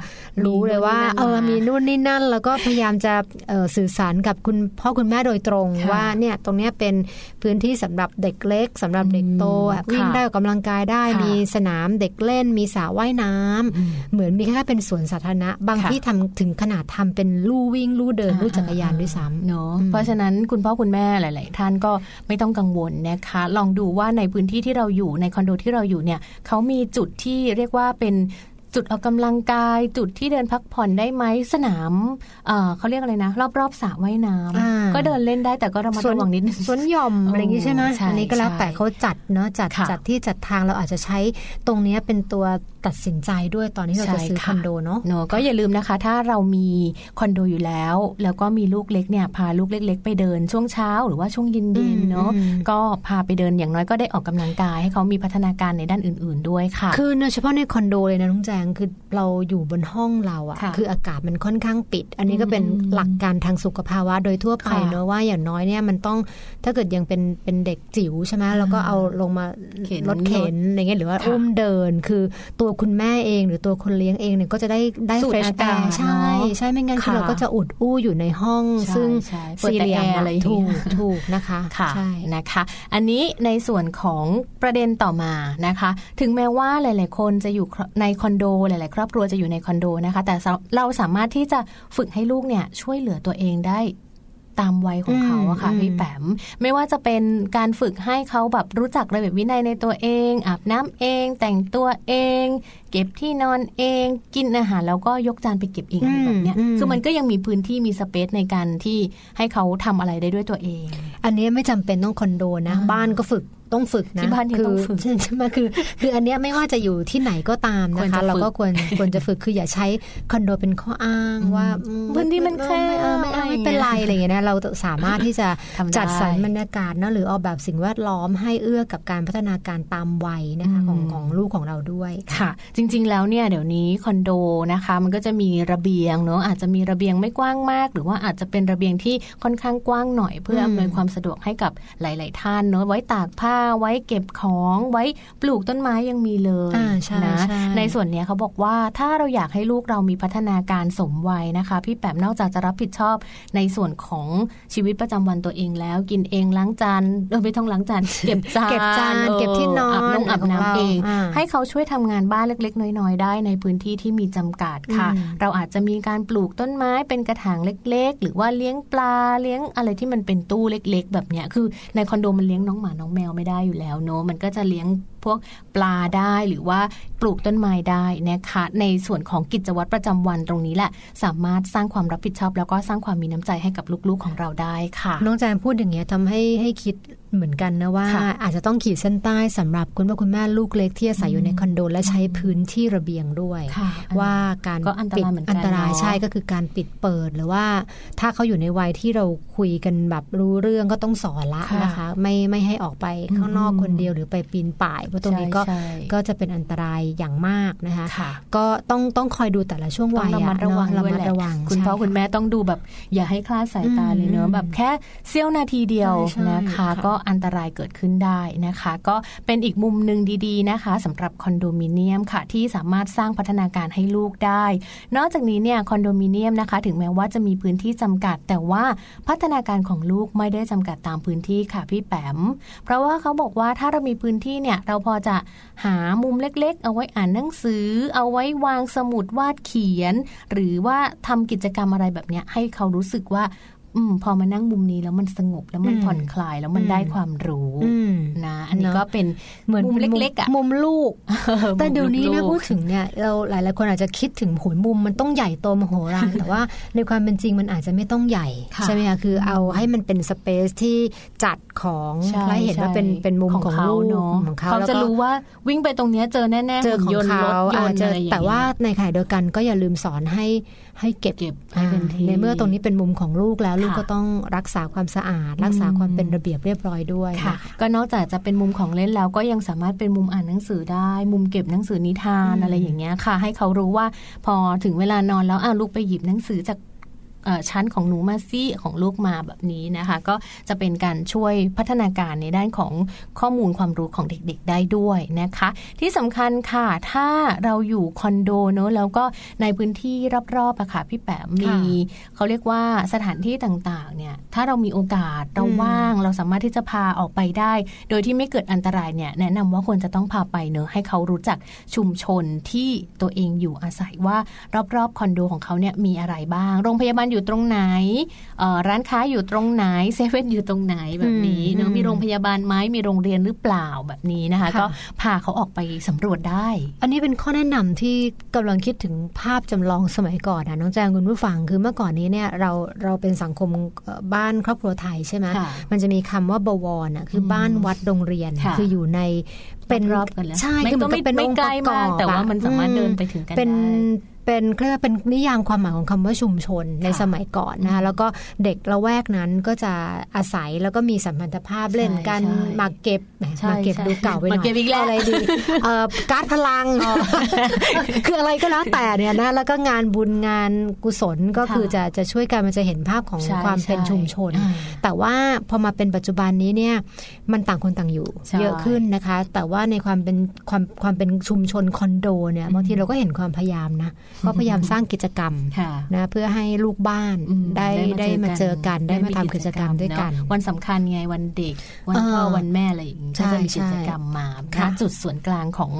รู้เลยว่ามีนู่นนี่นั่นเออมามีมีนู่นนี่นั่น แล้วก็พยายามจะเอ่อสื่อสารกับคุณพ่อคุณแม่โดยตรงค่ะว่าเนี่ยตรงเนี้ยเป็นพื้นที่สำหรับเด็กเล็กสำหรับเด็กโตอะอืมวิ่งค่ะได้ออกกำลังกายได้ค่ะมีสนามเด็กเล่น มีสระว่ายน้ำอืมเหมือนมีแค่เป็นสวนสาธารณะ บางค่ะที่ทำถึงขนาดทำเป็นลู่วิ่งลู่เดินลู่จักรยานด้วยซ้ำเนาะอืมเพราะฉะนั้นคุณพ่อคุณแม่หลาย ๆ ท่านก็ไม่ต้องกังวลนะคะ ลองดูว่าในพื้นที่ที่เราอยู่ในคอนโดที่เราอยู่เนี่ยเขามีจุดที่เรียกว่าเป็นจุดออกกำลังกายจุดที่เดินพักผ่อนได้ไหมสนามเอ่อเขาเรียกอะไรนะ รอบๆสระว่ายน้อ่าำก็เดินเล่นได้แต่ก็ระมัดระวังนิดนึงสวนหย่อมอะไรอย่างงี้ใช่ไหมใช่อันนี้ก็แล้วใช่แต่เขาจัดเนาะจัดค่ะจัดที่จัดทางเราอาจจะใช้ตรงเนี้ยเป็นตัวตัดสินใจด้วยตอนที่เราจะใช่ซื้อค่ะคอนโดเนาะเนอะก็อย่าลืมนะคะ ถ้าเรามีคอนโดอยู่แล้ว แล้วก็มีลูกเล็กเนี่ยพาลูกเล็ก ๆ ไปเดินช่วงเช้าหรือว่าช่วงเย็นอืมๆเนาะอืมก็พาไปเดินอย่างน้อยก็ได้ออกกำลังกาย ให้เขามีพัฒนาการในด้านอื่น ๆด้วยค่ะ คือโดยเฉพาะในคอนโดเลยนะทุกแจงคือเราอยู่บนห้องเราอะค่ะคืออากาศมันค่อนข้างปิด อันนี้ก็เป็นอืมหลักการทางสุขภาวะโดยทั่วไปค่ะเนอะว่าอย่างน้อยเนี่ยมันต้องถ้าเกิดยังเป็นเป็นเด็กจิ๋วใช่ไหมแล้วก็เอาลงมาเข็นรถเข็นอะไรเงี้ยหรือว่าค่ะอุ้มเดินคือตัวคุณแม่เองหรือตัวคนเลี้ยงเองเนี่ยก็จะได้ได้สูดเฟรชอาแอกาศร์ใช่เนอะใช่ไม่งั้นคือค่ะเราก็จะอุดอู้อยู่ในห้องใช่ซึ่งใช่เปิดสี่แต่เหลี่ยมแอร์อะไรอย่างถูเงี้กยถูกนะคะค่ะใช่นะคะ อันนี้ในส่วนของประเด็นต่อมานะคะ ถึงแม้ว่าหลาย ๆ คนจะอยู่ในคอนโดหลาย ๆ ครอบครัวจะอยู่ในคอนโดนะคะ แต่เราสามารถที่จะฝึกให้ลูกเนี่ยช่วยเหลือตัวเองได้ ตามวัยของเขาอะค่ะอืมพี่แปมไม่ว่าจะเป็นการฝึกให้เขาแบบรู้จักระเบียบวินัยในตัวเอง อาบน้ำเอง แต่งตัวเอง เก็บที่นอนเองกินอาหารแล้วก็ยกจานไปเก็บเองอะไรแบบเนี้ยอืมคือมันก็ยังมีพื้นที่มีสเปซในการที่ให้เขาทำอะไรได้ด้วยตัวเอง อันนี้ไม่จำเป็นต้องคอนโดนะอ่าบ้านก็ฝึก ต้องฝึกนะที่บ้านยังคืต้องฝึกใช่ใช่ไหมคือ คืออันเนี้ยไม่ว่าจะอยู่ที่ไหนก็ตามควรนะจะคะ เราก็ฝึกควรควรจะฝึกคืออย่าใช้คอนโดเป็นข้ออ้างอืมว่าอืพื้นที่มันแคบไม่เอาไม่เอาไม่เป็นไรอะไรอย่างเงี้ยนะเราสามารถที่จะทำได้จัดสรรบรรยากาศนะหรือออกแบบสิ่งแวดล้อมให้เอื้อกับการพัฒนาการตามวัยนะคะของอืมของลูกของเราด้วยค่ะ จริง ๆ แล้วเนี่ยเดี๋ยวนี้คอนโดนะคะ มันก็จะมีระเบียงเนอะอาจจะมีระเบียงไม่กว้างมาก หรือว่าอาจจะเป็นระเบียงที่ค่อนข้างกว้างหน่อย เพื่อมอำนวยความสะดวกให้กับหลาย ๆ ท่านเนอะไว้ตากผ้าไว้เก็บของไว้ปลูกต้นไม้ยังมีเลยอ่าใช่นะใช่ในส่วนเนี้ยเขาบอกว่าถ้าเราอยากให้ลูกเรามีพัฒนาการสมวัยนะคะ พี่แปมนอกจากจะรับผิดชอบในส่วนของชีวิตประจำวันตัวเองแล้ว กินเองล้างจานเออไม่ต้องล้างจานเก็บจานเก็บจานออเก็บที่นอนอาบน้ำอาบของเราน้ำเองอ่าให้เขาช่วยทำงานบ้านเล็ก ๆ น้อยๆ ได้ในพื้นที่ที่มีจำกัดค่ะอืมเราอาจจะมีการปลูกต้นไม้เป็นกระถางเล็ก ๆ หรือว่าเลี้ยงปลาเลี้ยงอะไรที่มันเป็นตู้เล็ก ๆ แบบเนี้ยคือในคอนโดมันเลี้ยงน้องหมาน้องแมวไม่ได้ได้อยู่แล้วเนอะมันก็จะเลี้ยงพวกปลาได้หรือว่าปลูกต้นไม้ได้นะคะ ในส่วนของกิจวัตรประจำวันตรงนี้แหละ สามารถสร้างความรับผิดชอบ แล้วก็สร้างความมีน้ำใจให้กับลูกๆของเราได้ค่ะ น้องแจมพูดอย่างเงี้ยทำให้ให้คิด เหมือนกันนะว่าค่ะอาจจะต้องขีดเส้นใต้สำหรับคุณพ่อคุณแม่ลูกเล็กที่อาศัยอยู่ในคอนโด และใช้พื้นที่ระเบียงด้วยค่ะว่าการก็อันตรายเหมือนกันอันตรายเนอะใช่ก็คือการปิดเปิดหรือว่า ถ้าเขาอยู่ในวัยที่เราคุยกันแบบรู้เรื่องก็ต้องสอนละค่ะนะคะ ไม่ไม่ให้ออกไปข้างนอกอืมคนเดียวหรือไปปีนป่ายเพราะตรงนี้ก็ใช่ใช่ก็จะเป็นอันตรายอย่างมากนะคะค่ะก็ต้องต้องคอยดูแต่ละช่วงต้อวังยระมัดระวังเนอด้วยระมัดแหละระวัง คุณพ่อใช่คุณแม่ต้องดูแบบอย่าให้คลาดสายตาเลยเนอือะมแบบแค่เสี้ยวนาทีเดียวใช่ใช่นะคะค่ะก็อันตรายเกิดขึ้นได้นะคะ ก็เป็นอีกมุมหนึ่งดีๆนะคะสำหรับคอนโดมิเนียมค่ะที่สามารถสร้างพัฒนาการให้ลูกได้ นอกจากนี้เนี่ยคอนโดมิเนียมนะคะ ถึงแม้ว่าจะมีพื้นที่จำกัด แต่ว่าพัฒนาการของลูกไม่ได้จำกัดตามพื้นที่ค่ะพี่แปม เพราะว่าเขาบอกว่าถ้าเรามีพื้นที่เนี่ยเราพอจะหามุมเล็กๆ เอาไว้อ่านหนังสือ เอาไว้วางสมุดวาดเขียน หรือว่าทำกิจกรรมอะไรแบบเนี้ยให้เขารู้สึกว่า อืมพอมานั่งมุมนี้แล้วมันสงบแล้วมันอืมผ่อนคลายแล้วมันอืมได้ความรู้อืมนะอันนี้เนอะก็เป็นเหมือนมุมป็นเล็กๆอะมุมลูก แต่เดี๋ยวนี้นะมุมลูกๆพูดถึงเนี่ยเราหลายๆคนอาจจะคิดถึงโหยมุมมันต้องใหญ่โตมโหฬารแต่ว่าในความเป็นจริงมันอาจจะไม่ต้องใหญ่ค่ะใช่ไหมคะคือเอาให้มันเป็นสเปซที่จัดของใช่และเห็นว่าเป็นใช่เป็นมุมของเขาลูกเนาะของเขาเขาแล้วจะก็รู้ว่าวิ่งไปตรงเนี้ยเจอแน่ๆเจอของหุ่นยนต์เขารถยนอาจต์จะอะไรอย่างเงี้ยแต่ว่าในขณะเดียวกันก็อย่าลืมสอนให้ให้เก็บเก็บให้เป็นที่ในเมื่อตรงนี้เป็นมุมของลูกแล้วลูกค่ะก็ต้องรักษาความสะอาด รักษาอืมความเป็นระเบียบเรียบร้อยด้วยค่ะนะคะก็นอกจากจะเป็นมุมของเล่นแล้วก็ยังสามารถเป็นมุมอ่านหนังสือได้ มุมเก็บหนังสือนิทานอืมอะไรอย่างเงี้ยค่ะ ให้เขารู้ว่าพอถึงเวลานอนแล้วอะลูกไปหยิบหนังสือจากเอ่อ ชั้นของหนูมาซี่ของลูกมาแบบนี้นะคะ ก็จะเป็นการช่วยพัฒนาการในด้านของข้อมูลความรู้ของเด็กๆ ได้ด้วยนะคะ ที่สำคัญค่ะ ถ้าเราอยู่คอนโดเนอะแล้วก็ในพื้นที่รอบๆอะค่ะพี่แปมมีเขาเรียกว่าสถานที่ต่างๆเนี่ยถ้าเรามีโอกาสเราอืมว่าง เราสามารถที่จะพาออกไปได้ โดยที่ไม่เกิดอันตรายเนี่ยแนะนำว่าควรจะต้องพาไปเนอะให้เขารู้จักชุมชนที่ตัวเองอยู่อาศัยว่ารอบๆคอนโดของเขาเนี่ยมีอะไรบ้างโรงพยาบาลอยู่ตรงไหนเอ่อร้านค้าอยู่ตรงไหนเซเว่นอยู่ตรงไหนแบบนี้เนอะอืมมีโรงพยาบาลไหมมีโรงเรียนหรือเปล่าแบบนี้นะคะค่ะก็พาเขาออกไปสำรวจได้ อันนี้เป็นข้อแนะนำที่กำลังคิดถึงภาพจำลองสมัยก่อนนะน้องแจงคุณผู้ฟังคือเมื่อก่อนนี้เนี่ยเราเราเป็นสังคมเอ่อบ้านครอบครัวไทยใช่ไหมค่ะมันจะมีคำว่าบวรอะคืออมบ้านวัดโรงเรียนค่ะคืออยู่ในเป็นรอบๆกันแล้วใช่ไม่คือเหก็มือนไม่กับเป็นไม่องค์ใกปล้ระกอมากบแต่ว่าอะมันสามารถอืเดินไปถึงกันเป็นได้ เป็นเรียกว่าเป็นนิยามความหมายของคำว่าชุมชนในค่ะสมัยก่อนนะคะแล้วก็เด็กละแวกนั้นก็จะอาศัยแล้วก็มีสัมพันธภาพเล่นกันใช่มาเก็บแหมใช่มาเก็บใช่ดูเก่าไปหน่อยมาเก็บอีกแล้วอะไรดีเอ่อการ์ดพลังคืออะไรก็แล้วแต่เนี่ยนะแล้วก็งานบุญงานกุศลก็คือจะจะช่วยกันมันจะเห็นภาพของใช่ความเป็นใช่ชุมชนอ่าแต่ว่าพอมาเป็นปัจจุบันนี้เนี่ยมันต่างคนต่างอยู่ใช่เยอะขึ้นนะคะ แต่ว่าในความเป็นความความเป็นชุมชนคอนโดเนี่ยบางทีเราก็เห็นความพยายามนะก็พยายามสร้างกิจกรรมค่ะนะเพื่อให้ลูกบ้านอืมได้ได้มาเจอกันได้มาทำกิจกรรมด้วยกันเอะวันสำคัญไงวันเด็ก วันพ่อเออวันแม่อะไรอย่างงี้ใช่ก็จะมีใช่กิจกรรมมาณค่ะจุดส่วนกลางของ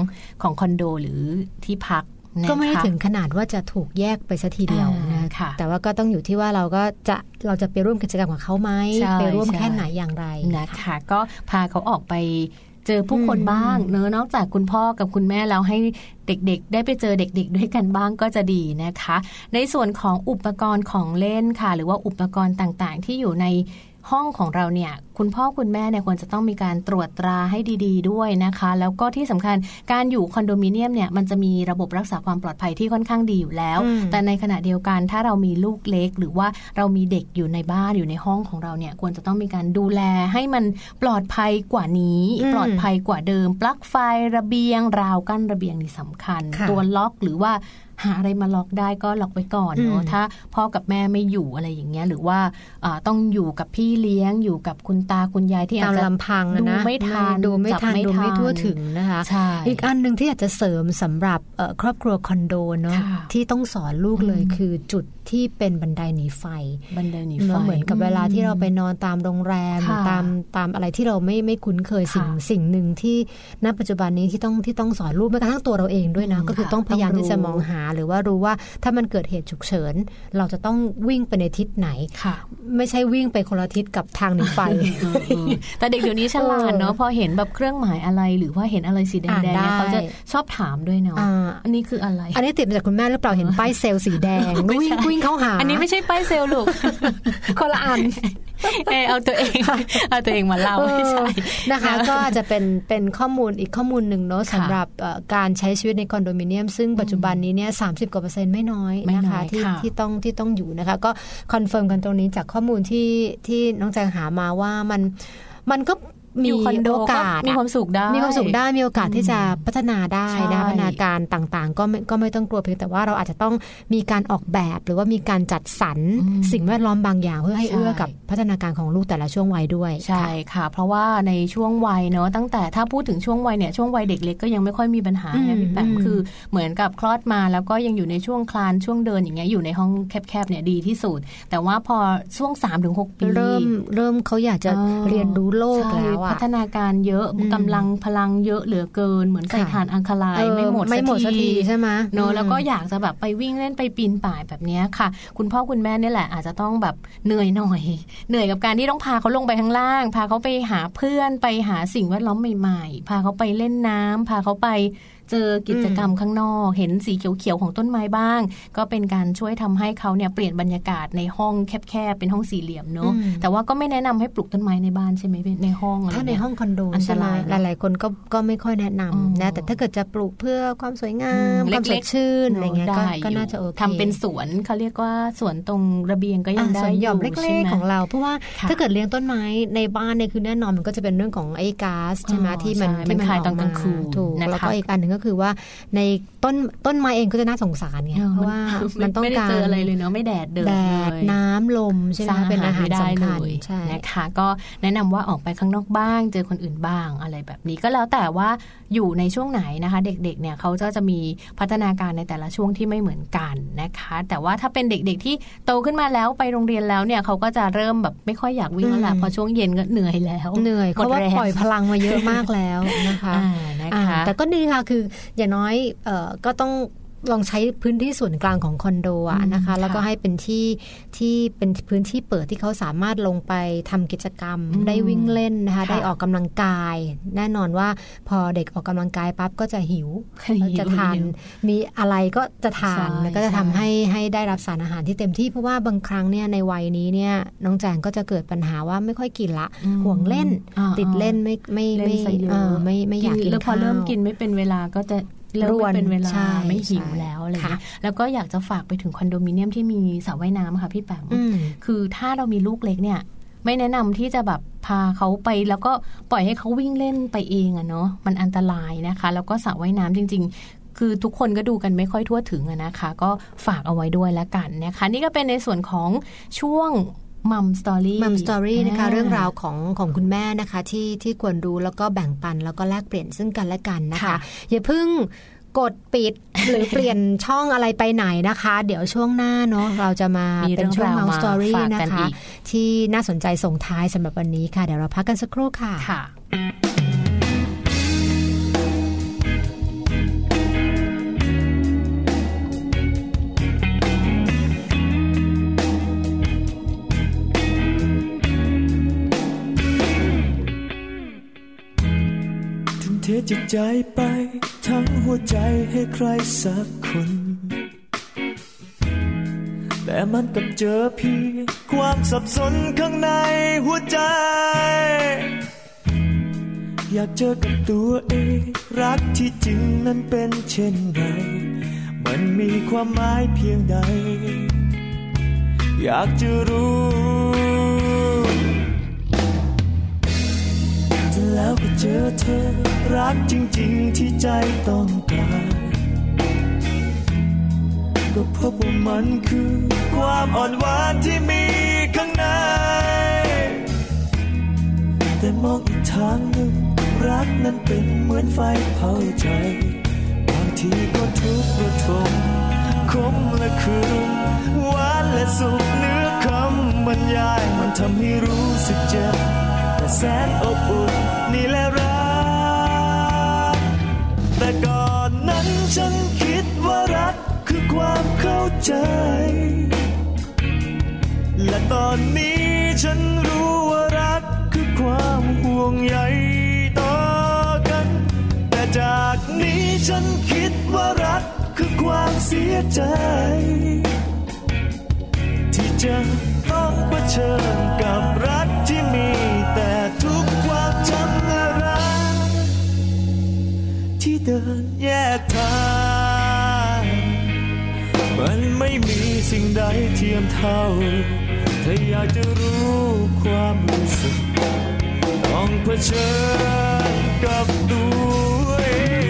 ของคอนโดหรือที่พักนะคะก็ไม่ได้ถึงขนาดว่าจะถูกแยกไปซะทีเดียวอ่านะค่ะแต่ว่าก็ต้องอยู่ที่ว่าเราก็จะเราจะไปร่วมกิจกรรมกับเขาไหมใช่ไปร่วมใช่แค่ไหนอย่างไรนะคะ ก็พาเขาออกไป เจอผู้คนบ้างเนอะนอกจากคุณพ่อกับคุณแม่แล้วให้เด็กๆ ได้ไปเจอเด็ก ๆ ด้วยกันบ้างก็จะดีนะคะ ในส่วนของอุปกรณ์ของเล่นค่ะ หรือว่าอุปกรณ์ต่างๆ ที่อยู่ใน ห้องของเราเนี่ยคุณพ่อคุณแม่เนี่ยควรจะต้องมีการตรวจตราให้ดี ๆด้วยนะคะ แล้วก็ที่สำคัญการอยู่คอนโดมิเนียมเนี่ยมันจะมีระบบรักษาความปลอดภัยที่ค่อนข้างดีอยู่แล้วอืมแต่ในขณะเดียวกันถ้าเรามีลูกเล็ก หรือว่าเรามีเด็กอยู่ในบ้านอยู่ในห้องของเราเนี่ยควรจะต้องมีการดูแลให้มันปลอดภัยกว่านี้อืมปลอดภัยกว่าเดิม ปลั๊กไฟระเบียง ราวกั้นระเบียงนี่สำคัญค่ะตัวล็อกหรือว่า หาอะไรมาล็อกได้ก็ล็อกไว้ก่อนเนาะอืมถ้าพ่อกับแม่ไม่อยู่อะไรอย่างเงี้ยหรือว่าอ่าต้องอยู่กับพี่เลี้ยงอยู่กับคุณตาคุณยายที่อาตาจมจะลำพังอะดูนะไม่ทันดูไม่จับทันไม่ดูไม่ทันทั่วถึงนะคะใช่อีกอันหนึ่งที่อยากจะเสริมสำหรับเอ่อครอบครัวคอนโดเนาะค่ะที่ต้องสอนลูกเลยอืมคือจุดที่เป็นบันไดหนีไฟบันไดหนีไฟเนาะเหมือนกับเวลาที่เราไปนอนตามโรงแรมค่ะตามตามอะไรที่เราไม่ไม่คุ้นเคยสิ่งค่ะสิ่งหนึ่งที่ณปัจจุบันนี้ที่ต้องที่ต้องสอนลูกแม้กระทั่งตัวเราเองด้วยนะอืมก็คือค่ะต้องพยายามต้องรู้ที่จะมองหาหรือว่ารู้ว่าถ้ามันเกิดเหตุฉุกเฉิน เราจะต้องวิ่งไปในทิศไหนค่ะ ไม่ใช่วิ่งไปคนละทิศกับทางหนีไฟ แต่เด็กเดี๋ยวนี้ฉลาดเนาะพอเห็นแบบเครื่องหมายอะไร หรือว่าเห็นอะไรสีแดงอ่านๆเนี่ยได้เขาจะชอบถามด้วยเนาะอ่าอันนี้คืออะไร อันนี้ติดมาจากคุณแม่หรือเปล่าเห็นป้ายเซลล์สีแดงไม่วิ่งใช่วิ่งเข้าหา อันนี้ไม่ใช่ป้ายเซลล์ลูกคนละอัน เออเอาตัวเองเอาตัวเองมาเล่าไม่ใช่เออนะคะ ก็อาจจะเป็นเป็นข้อมูลอีกข้อมูลหนึ่งเนาะค่ะสำหรับเอ่อการใช้ชีวิตในคอนโดมิเนียม ซึ่งปัจจุบันนี้เนี่ยสามสิบกว่าเปอร์เซ็นต์ไม่น้อยไม่นะน้อคะยที่ค่ะที่ต้องที่ต้องอยู่นะคะ ก็คอนเฟิร์มกันตรงนี้จากข้อมูลที่ที่น้องแจงหามาว่ามันมันก็ มีอยู่คอนโดโอกาสก็มีความสุขได้ มีความสุขได้มีโอกาสที่จะพัฒนาได้ใช่นะพัฒนาการต่างๆ ก็ไม่ก็ไม่ต้องกลัวเพียงแต่ว่าเราอาจจะต้องมีการออกแบบ หรือว่ามีการจัดสรรอืมสิ่งแวดล้อมบางอย่างเพื่อให้ใช่เอื้อกับพัฒนาการของลูกแต่ละช่วงวัยด้วยใช่ค่ะ เพราะว่าในช่วงวัยเนาะตั้งแต่ถ้าพูดถึงช่วงวัยเนี่ยช่วงวัยเด็กเล็กก็ยังไม่ค่อยมีปัญหาอืมไงพี่แปมอืมคือเหมือนกับคลอดมาแล้วก็ยังอยู่ในช่วงคลานช่วงเดินอย่างเงี้ยอยู่ในห้องแคบๆเนี่ยดีที่สุด แต่ว่าพอช่วง3าถึงหปีเริ่มเริ่มเขาอยากจะอ๋อเรียนรู้โลกใช่แล้วพัอะฒนาการเยอะอืมกำลังพลังเยอะเหลือเกิน เหมือนใส่ค่ะถ่านอังคารายเออไม่หมดไม่หมดสักทีใช่ไหมเนอะอืมแล้วก็อยากจะแบบไปวิ่งเล่นไปปีนป่ายแบบเนี้ยค่ะ คุณพ่อคุณแม่เนี่ยแหละอาจจะต้องแบบเหนื่อยหน่อย เหนื่อยกับการที่ต้องพาเขาลงไปข้างล่าง พาเขาไปหาเพื่อนไปหาสิ่งแวดล้อมใหม่ๆ พาเขาไปเล่นน้ำพาเขาไป เจอกิจกรรมข้างนอก เห็นสีเขียวๆของต้นไม้บ้าง ก็เป็นการช่วยทำให้เขาเนี่ยเปลี่ยนบรรยากาศในห้องแคบๆเป็นห้องสี่เหลี่ยมเนอะอืมแต่ว่าก็ไม่แนะนำให้ปลูกต้นไม้ในบ้านใช่ไหมในห้องอะไรถ้าในเยห้องคอนโดอันตใช่ไหมรายนะหลายๆคนก็ก็ไม่ค่อยแนะนำอืมนะแต่ถ้าเกิดจะปลูกเพื่อความสวยงาอืมมความสเล็ดกๆชื่นอะไรเงี้ยก็ได้ก็อยู่น่าจะโอเคทำเป็นสวนเขาเรียกว่าสวนตรงระเบียงก็ยังอะได้ส่วนหย่อมยู่เล็ใช่กไหมๆของเรา เพราะว่าค่ะถ้าเกิดเลี้ยงต้นไม้ในบ้านเนี่ยคือแน่นอนมันก็จะเป็นเรื่องของไอ้ก๊าซใช่ไหมอ๋อที่มันใช่ที่มันคายกตอนกลางคืนถูกนะคะแล้วก็อีกอันหนึ่งก็คือว่าในต้นต้นไม้เองก็จะน่าสงสารไงเพราะว่ามันต้องไม่ได้การเจออะไรเลยเนาะไม่แดดเดินแดเลดยน้ำลมใช่ไหมคะเป็นอาหารสำคัญไม่ได้เลยใช่นะคะก็แนะนำว่าออกไปข้างนอกบ้าง เจอคนอื่นบ้างอะไรแบบนี้ก็แล้วแต่ว่าอยู่ในช่วงไหนนะคะ เด็กๆเนี่ยเขาจะจะมีพัฒนาการในแต่ละช่วงที่ไม่เหมือนกันนะคะ แต่ว่าถ้าเป็นเด็กๆที่โตขึ้นมาแล้วไปโรงเรียนแล้วเนี่ยเขาก็จะเริ่มแบบไม่ค่อยอยากวิ่งแล้วแหละอืมพอช่วงเย็นก็เหนื่อยแล้วเหนื่อยหมเพราะว่าดแรงปล่อยพลังมาเยอะมากแล้วนะคะอ่านะอ่าคะแต่ก็ดีค่ะคืออย่างน้อยออก็ต้อง ลองใช้พื้นที่ส่วนกลางของคอนโดอะนะคะอืมแล้วก็ค่ะให้เป็นที่ที่เป็นพื้นที่เปิดที่เขาสามารถลงไปทำกิจกรรมอืมได้วิ่งเล่นนะคะค่ะได้ออกกำลังกาย แน่นอนว่าพอเด็กออกกำลังกายปั๊บก็จะหิวหิวก็จะทานหิวมีอะไรก็จะทานใช่แล้วก็จะใช่ทำให้ให้ได้รับสารอาหารที่เต็มที่เพราะว่าบางครั้งเนี่ยในวัยนี้เนี่ยน้องแจงก็จะเกิดปัญหาว่าไม่ค่อยกินละอืมห่วงเล่นอ่าติดเล่นไม่ไม่เล่นไม่ซะเยอะเออไม่ไม่อยากกินแล้วพอข้าวเริ่มกินไม่เป็นเวลาก็จะเริ่มรวนไม่เป็นเวลาใช่ไม่หิวใช่แล้วอะไรค่ะเงี้ยแล้วก็อยากจะฝากไปถึงคอนโดมิเนียมที่มีสระว่ายน้ำค่ะพี่แปมอืมคือถ้าเรามีลูกเล็กเนี่ย ไม่แนะนำที่จะแบบพาเขาไปแล้วก็ปล่อยให้เขาวิ่งเล่นไปเองอะเนาะมันอันตรายนะคะ แล้วก็สระว่ายน้ำจริง ๆ คือทุกคนก็ดูกันไม่ค่อยทั่วถึงอะนะคะ ก็ฝากเอาไว้ด้วยละกันนะคะ นี่ก็เป็นในส่วนของช่วง Mom Story Mom Story นะคะ เรื่องราวของของคุณแม่นะคะ ที่ที่ควรรู้แล้วก็แบ่งปันแล้วก็แลกเปลี่ยนซึ่งกันและกันนะคะค่ะอย่าเพิ่งกดปิดหรือเปลี่ยนช่องอะไรไปไหนนะคะ เดี๋ยวช่วงหน้าเนาะเราจะมามีเป็นช่วงเรื่องราว Mom Story มาฝากนะกันคะอีกที่น่าสนใจส่งท้ายสำหรับวันนี้ค่ะ เดี๋ยวเราพักกันสักครู่ค่ะ จิตใจไปทั้งหัวใจให้ใครสักคน แต่มันกับเจอเพียงความสับสนข้างในหัวใจ อยากเจอกับตัวเองรักที่จริงนั้นเป็นเช่นไร มันมีความหมายเพียงใด อยากจะรู้ แล้วก็เจอเธอ รักจริง ๆ ที่ใจต้องการก็พบว่ามันคือความอ่อนหวานที่มีข้างใน แต่มองอีกทางหนึ่ง รักนั้นเป็นเหมือนไฟเผาใจ บางทีก็ทุกข์ระทมคมและคืนหวานและสุขเนื้อคำบรรยายมันทำให้รู้สึกเจ็บ แสนอบอุ่นนี่แหละรัก แต่ก่อนนั้นฉันคิดว่ารักคือความเข้าใจ และตอนนี้ฉันรู้ว่ารักคือความห่วงใยต่อกัน แต่จากนี้ฉันคิดว่ารักคือความเสียใจ ที่จะต้องเผชิญ นแยกทางมันไม่มีสิ่งใดเทียมเท่า ถ้าอยากจะรู้ความรู้สึก ต้องเผชิญกับตัวเอง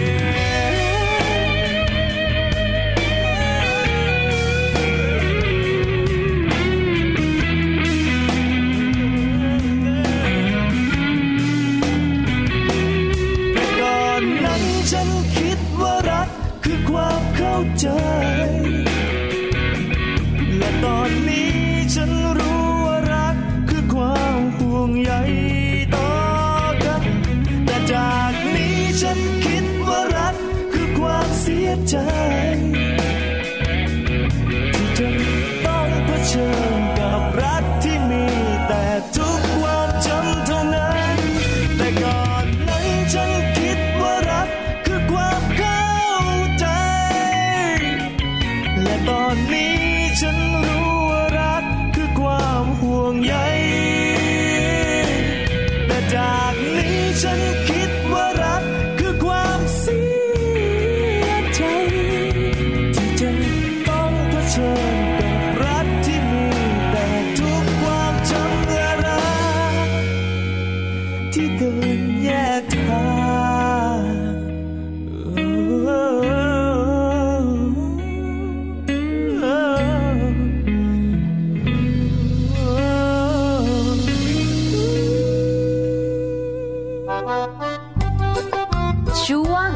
ช่วง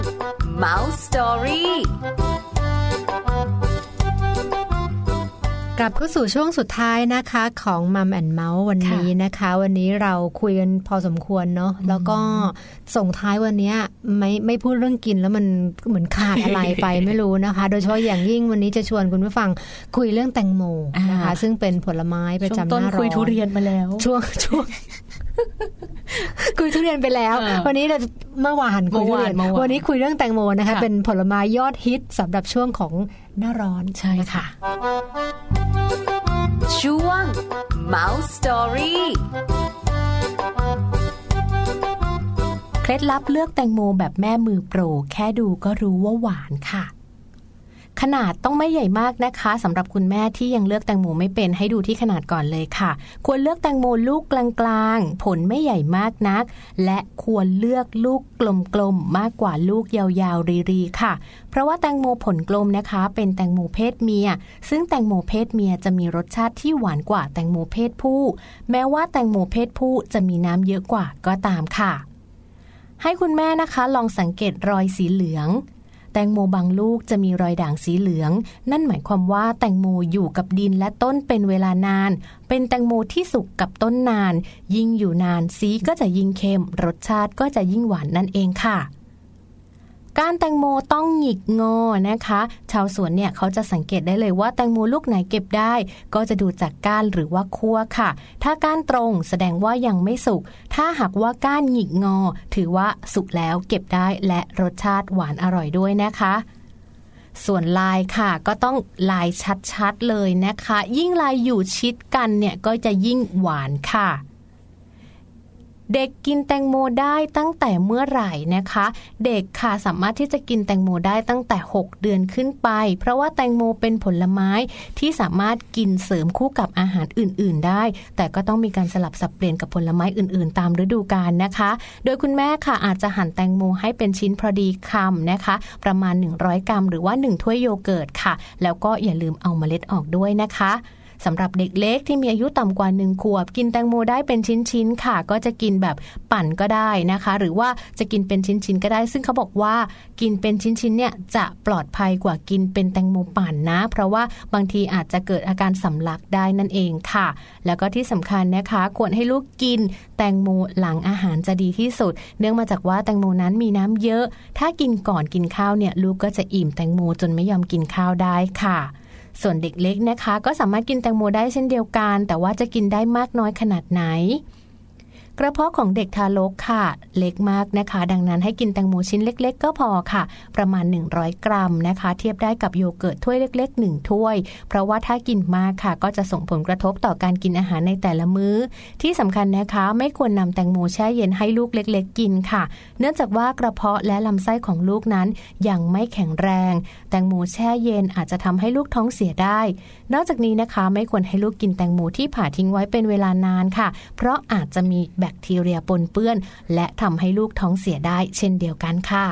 Mouse Story กลับเข้าสู่ช่วงสุดท้ายนะคะของมัมแอนเมาส์วันนี้นะคะ วันนี้เราคุยกันพอสมควรเนาะแล้วก็ส่งท้ายวันนี้ไม่ไม่พูดเรื่องกินแล้วมันเหมือนขาดอะไรไปไม่รู้นะคะ โดยเฉพาะอย่างยิ่งวันนี้จะชวนคุณผู้ฟังคุยเรื่องแตงโมนะคะอ่าซึ่งเป็นผลไม้ประช่วงจำหต้นน้าร้อนคุยทุเรียนมาแล้ว ช่วงช่วง คุยทุเรียนไปแล้วเออวันนี้เราเมื่อวานคุยทุเรียนเมื่อวานเมื่อวานวันนี้คุยเรื่องแตงโมนะคะค่ะเป็นผลไม้ยอดฮิตสำหรับช่วงของหน้าร้อนใช่ค่ะช่วง Mouse Story เคล็ดลับเลือกแตงโมแบบแม่มือโปร แค่ดูก็รู้ว่าหวานค่ะ ขนาดต้องไม่ใหญ่มากนะคะสำหรับคุณแม่ที่ยังเลือกแตงโมไม่เป็นให้ดูที่ขนาดก่อนเลยค่ะ ควรเลือกแตงโมลูกกลางๆ ผลไม่ใหญ่มากนัก และควรเลือกลูกกลมๆมากกว่าลูกยาวๆรีๆค่ะ เพราะว่าแตงโมผลกลมนะคะ เป็นแตงโมเพศเมีย ซึ่งแตงโมเพศเมียจะมีรสชาติที่หวานกว่าแตงโมเพศผู้ แม้ว่าแตงโมเพศผู้จะมีน้ำเยอะกว่าก็ตามค่ะ ให้คุณแม่นะคะลองสังเกตรอยสีเหลือง แตงโมบางลูกจะมีรอยด่างสีเหลือง นั่นหมายความว่าแตงโมอยู่กับดินและต้นเป็นเวลานาน เป็นแตงโมที่สุกกับต้นนาน ยิ่งอยู่นานสีก็จะยิ่งเข้มรสชาติก็จะยิ่งหวานนั่นเองค่ะ ก้านแตงโมต้องหงิกงอนะคะ ชาวสวนเนี่ยเขาจะสังเกตได้เลยว่าแตงโมลูกไหนเก็บได้ ก็จะดูจากก้านหรือว่าคั่วค่ะ ถ้าก้านตรงแสดงว่ายังไม่สุก ถ้าหากว่าก้านหงิกงอ ถือว่าสุกแล้วเก็บได้และรสชาติหวานอร่อยด้วยนะคะส่วนลายค่ะก็ต้องลายชัดๆเลยนะคะ ยิ่งลายอยู่ชิดกันเนี่ยก็จะยิ่งหวานค่ะ เด็กกินแตงโมได้ตั้งแต่เมื่อไหร่นะคะ เด็กค่ะสามารถที่จะกินแตงโมได้ตั้งแต่ 6 เดือนขึ้นไป เพราะว่าแตงโมเป็นผลไม้ที่สามารถกินเสริมคู่กับอาหารอื่น ๆ ได้ แต่ก็ต้องมีการสลับสับเปลี่ยนกับผลไม้อื่น ๆ ตามฤดูกาลนะคะ โดยคุณแม่ค่ะอาจจะหั่นแตงโมให้เป็นชิ้นพอดีคำนะคะ ประมาณ 100 กรัม หรือว่า 1 ถ้วยโยเกิร์ตค่ะ แล้วก็อย่าลืมเอาเมล็ดออกด้วยนะคะ สำหรับเด็กเล็กที่มีอายุต่ำกว่า 1 ขวบ กินแตงโมได้เป็นชิ้นๆค่ะ ก็จะกินแบบปั่นก็ได้นะคะ หรือว่าจะกินเป็นชิ้นๆก็ได้ ซึ่งเขาบอกว่ากินเป็นชิ้นๆเนี่ยจะปลอดภัยกว่ากินเป็นแตงโมปั่นนะ เพราะว่าบางทีอาจจะเกิดอาการสำลักได้นั่นเองค่ะ แล้วก็ที่สำคัญนะคะ ควรให้ลูกกินแตงโมหลังอาหารจะดีที่สุด เนื่องมาจากว่าแตงโมนั้นมีน้ำเยอะ ถ้ากินก่อนกินข้าวเนี่ยลูกก็จะอิ่มแตงโมจนไม่ยอมกินข้าวได้ค่ะ ส่วนเด็กเล็กนะคะ ก็สามารถกินแตงโมได้เช่นเดียวกัน แต่ว่าจะกินได้มากน้อยขนาดไหน กระเพาะของเด็กทารกค่ะ เล็กมากนะคะ ดังนั้นให้กินแตงโมชิ้นเล็ก ๆ ก็พอค่ะ ประมาณ 100 กรัมนะคะ เทียบได้กับโยเกิร์ตถ้วยเล็ก ๆ 1 ถ้วย เพราะว่าถ้ากินมากค่ะ ก็จะส่งผลกระทบต่อการกินอาหารในแต่ละมื้อ ที่สำคัญนะคะ ไม่ควรนำแตงโมแช่เย็นให้ลูกเล็ก ๆ กินค่ะ เนื่องจากว่ากระเพาะและลำไส้ของลูกนั้นยังไม่แข็งแรง แตงโมแช่เย็นอาจจะทำให้ลูกท้องเสียได้ นอกจากนี้นะคะ ไม่ควรให้ลูกกินแตงโมที่ผ่าทิ้งไว้เป็นเวลานานค่ะ เพราะอาจจะมีแบแบคทีเรียปนเปื้อน และทำให้ลูกท้องเสียได้เช่นเดียวกันค่ะ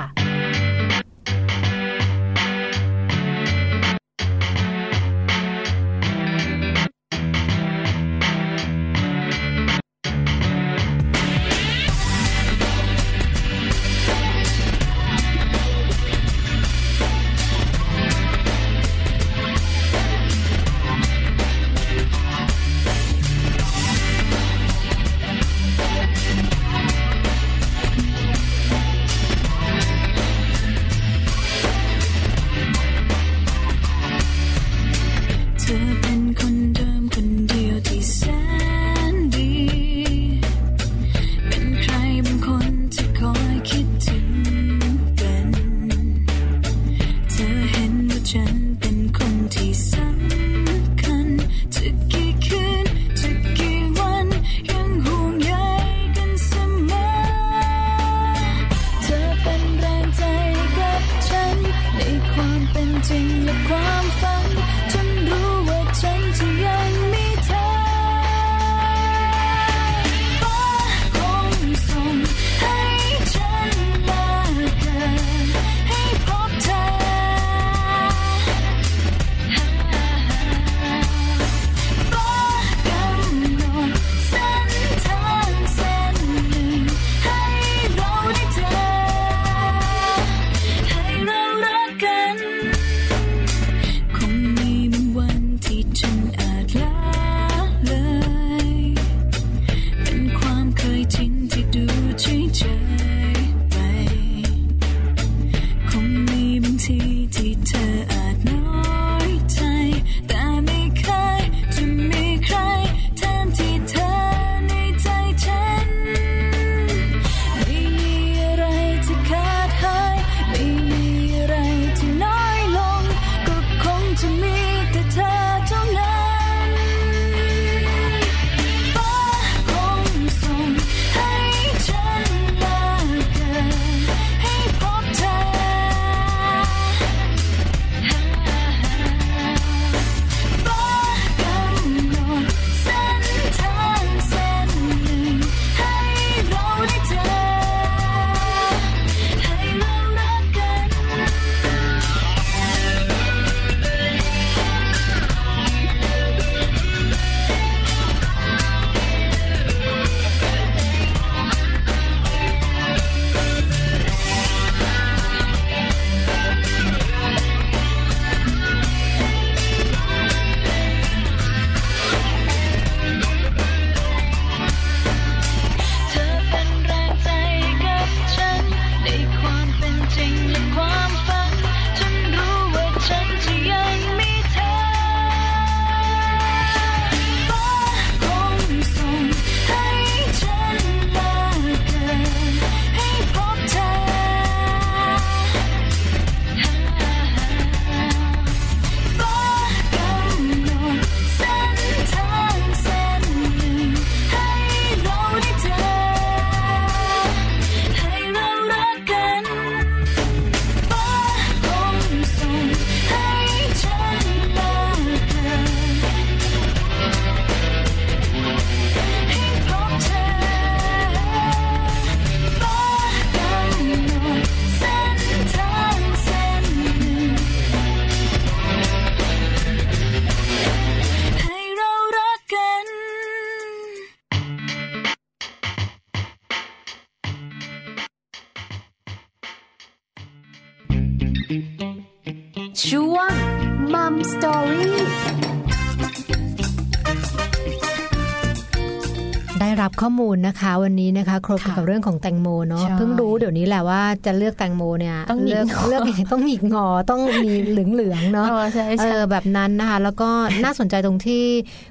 รับข้อมูลนะคะ วันนี้นะคะ ครบเกี่ยวกับเรื่องของแตงโมเนาะใช่เพิ่งรู้เดี๋ยวนี้แหละว่าจะเลือกแตงโมเนี่ยต้องหงิกเลือกงอเลือกต้องหงิกงอต้องมีเหลืองๆเนาะเออใช่เอใช่อแบบนั้นนะคะ แล้วก็น่าสนใจตรงที่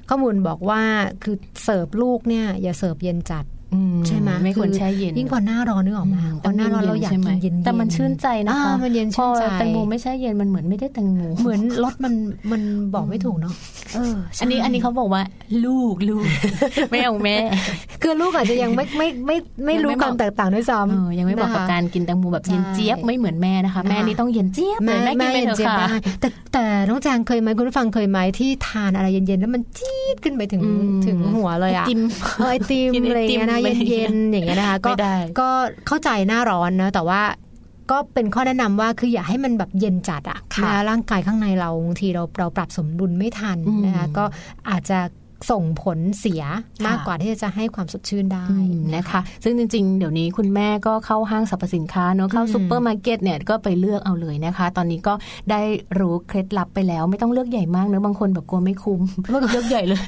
ข้อมูลบอกว่าคือเสิร์ฟลูกเนี่ยอย่าเสิร์ฟเย็นจัดอื ใช่ไหมไม่ควรอแช่เย็นยิ่งกว่าหน้าร้อนนึกออกไหมอืมพอหน้าร้อนเราอยากกินเย็นๆแต่มันชื่นใจนะคะอ่ามันเย็นชื่นใจพอแตงโมไม่ใช่เย็นมันเหมือนไม่ได้แตงโมเหมือนรสมันมันบอกไม่ถูกเนาะเออใช่อันนี้อันนี้เขาบอกว่า ลูกลูกไม่เอาแม่คือลูกอาจจะยังไม่ไม่ไม่ไม่ยังรู้ไม่ความบอกแตกต่างด้วยซ้เออำยังไม่บอกกับนะคะการกินแตงโมแบบเย็นใช่เจี๊ยบไม่เหมือนแม่นะคะ แม่นะคะนี่ต้องเย็นเจี๊ยบเลยแม่กินไปเถอะย็ค่ะได้แต่แต่น้องแจงเคยไหมคุณผู้ฟังเคยไหมที่ทานอะไรเย็นๆแล้วมันจี๊ดขึ้นไปถึงอืมถึงหัวเลยอะไอติมเออไอติมกินไออะไรติมเงี้ยนะไปเย็นๆอย่างเงี้ยนะคะก็ไม่ได้ก็เข้าใจหน้าร้อนนะแต่ว่าก็เป็นข้อแนะนำว่าคืออย่าให้มันแบบเย็นจัดอะค่ะนะร่างกายข้างในเราบางทีเราเราปรับสมดุลไม่ทันอืมนะคะก็อาจจะ ส่งผลเสียค่ะมากกว่าที่จะให้ความสดชื่นได้อืมนะคะ ซึ่งจริง ๆ เดี๋ยวนี้คุณแม่ก็เข้าห้างสรรพสินค้าเนอะเข้าอืมซูเปอร์มาร์เก็ตเนี่ยก็ไปเลือกเอาเลยนะคะ ตอนนี้ก็ได้รู้เคล็ดลับไปแล้วไม่ต้องเลือกใหญ่มากเนอะบางคนแบบกลัวไม่คุ้มเลือกใหญ่เลย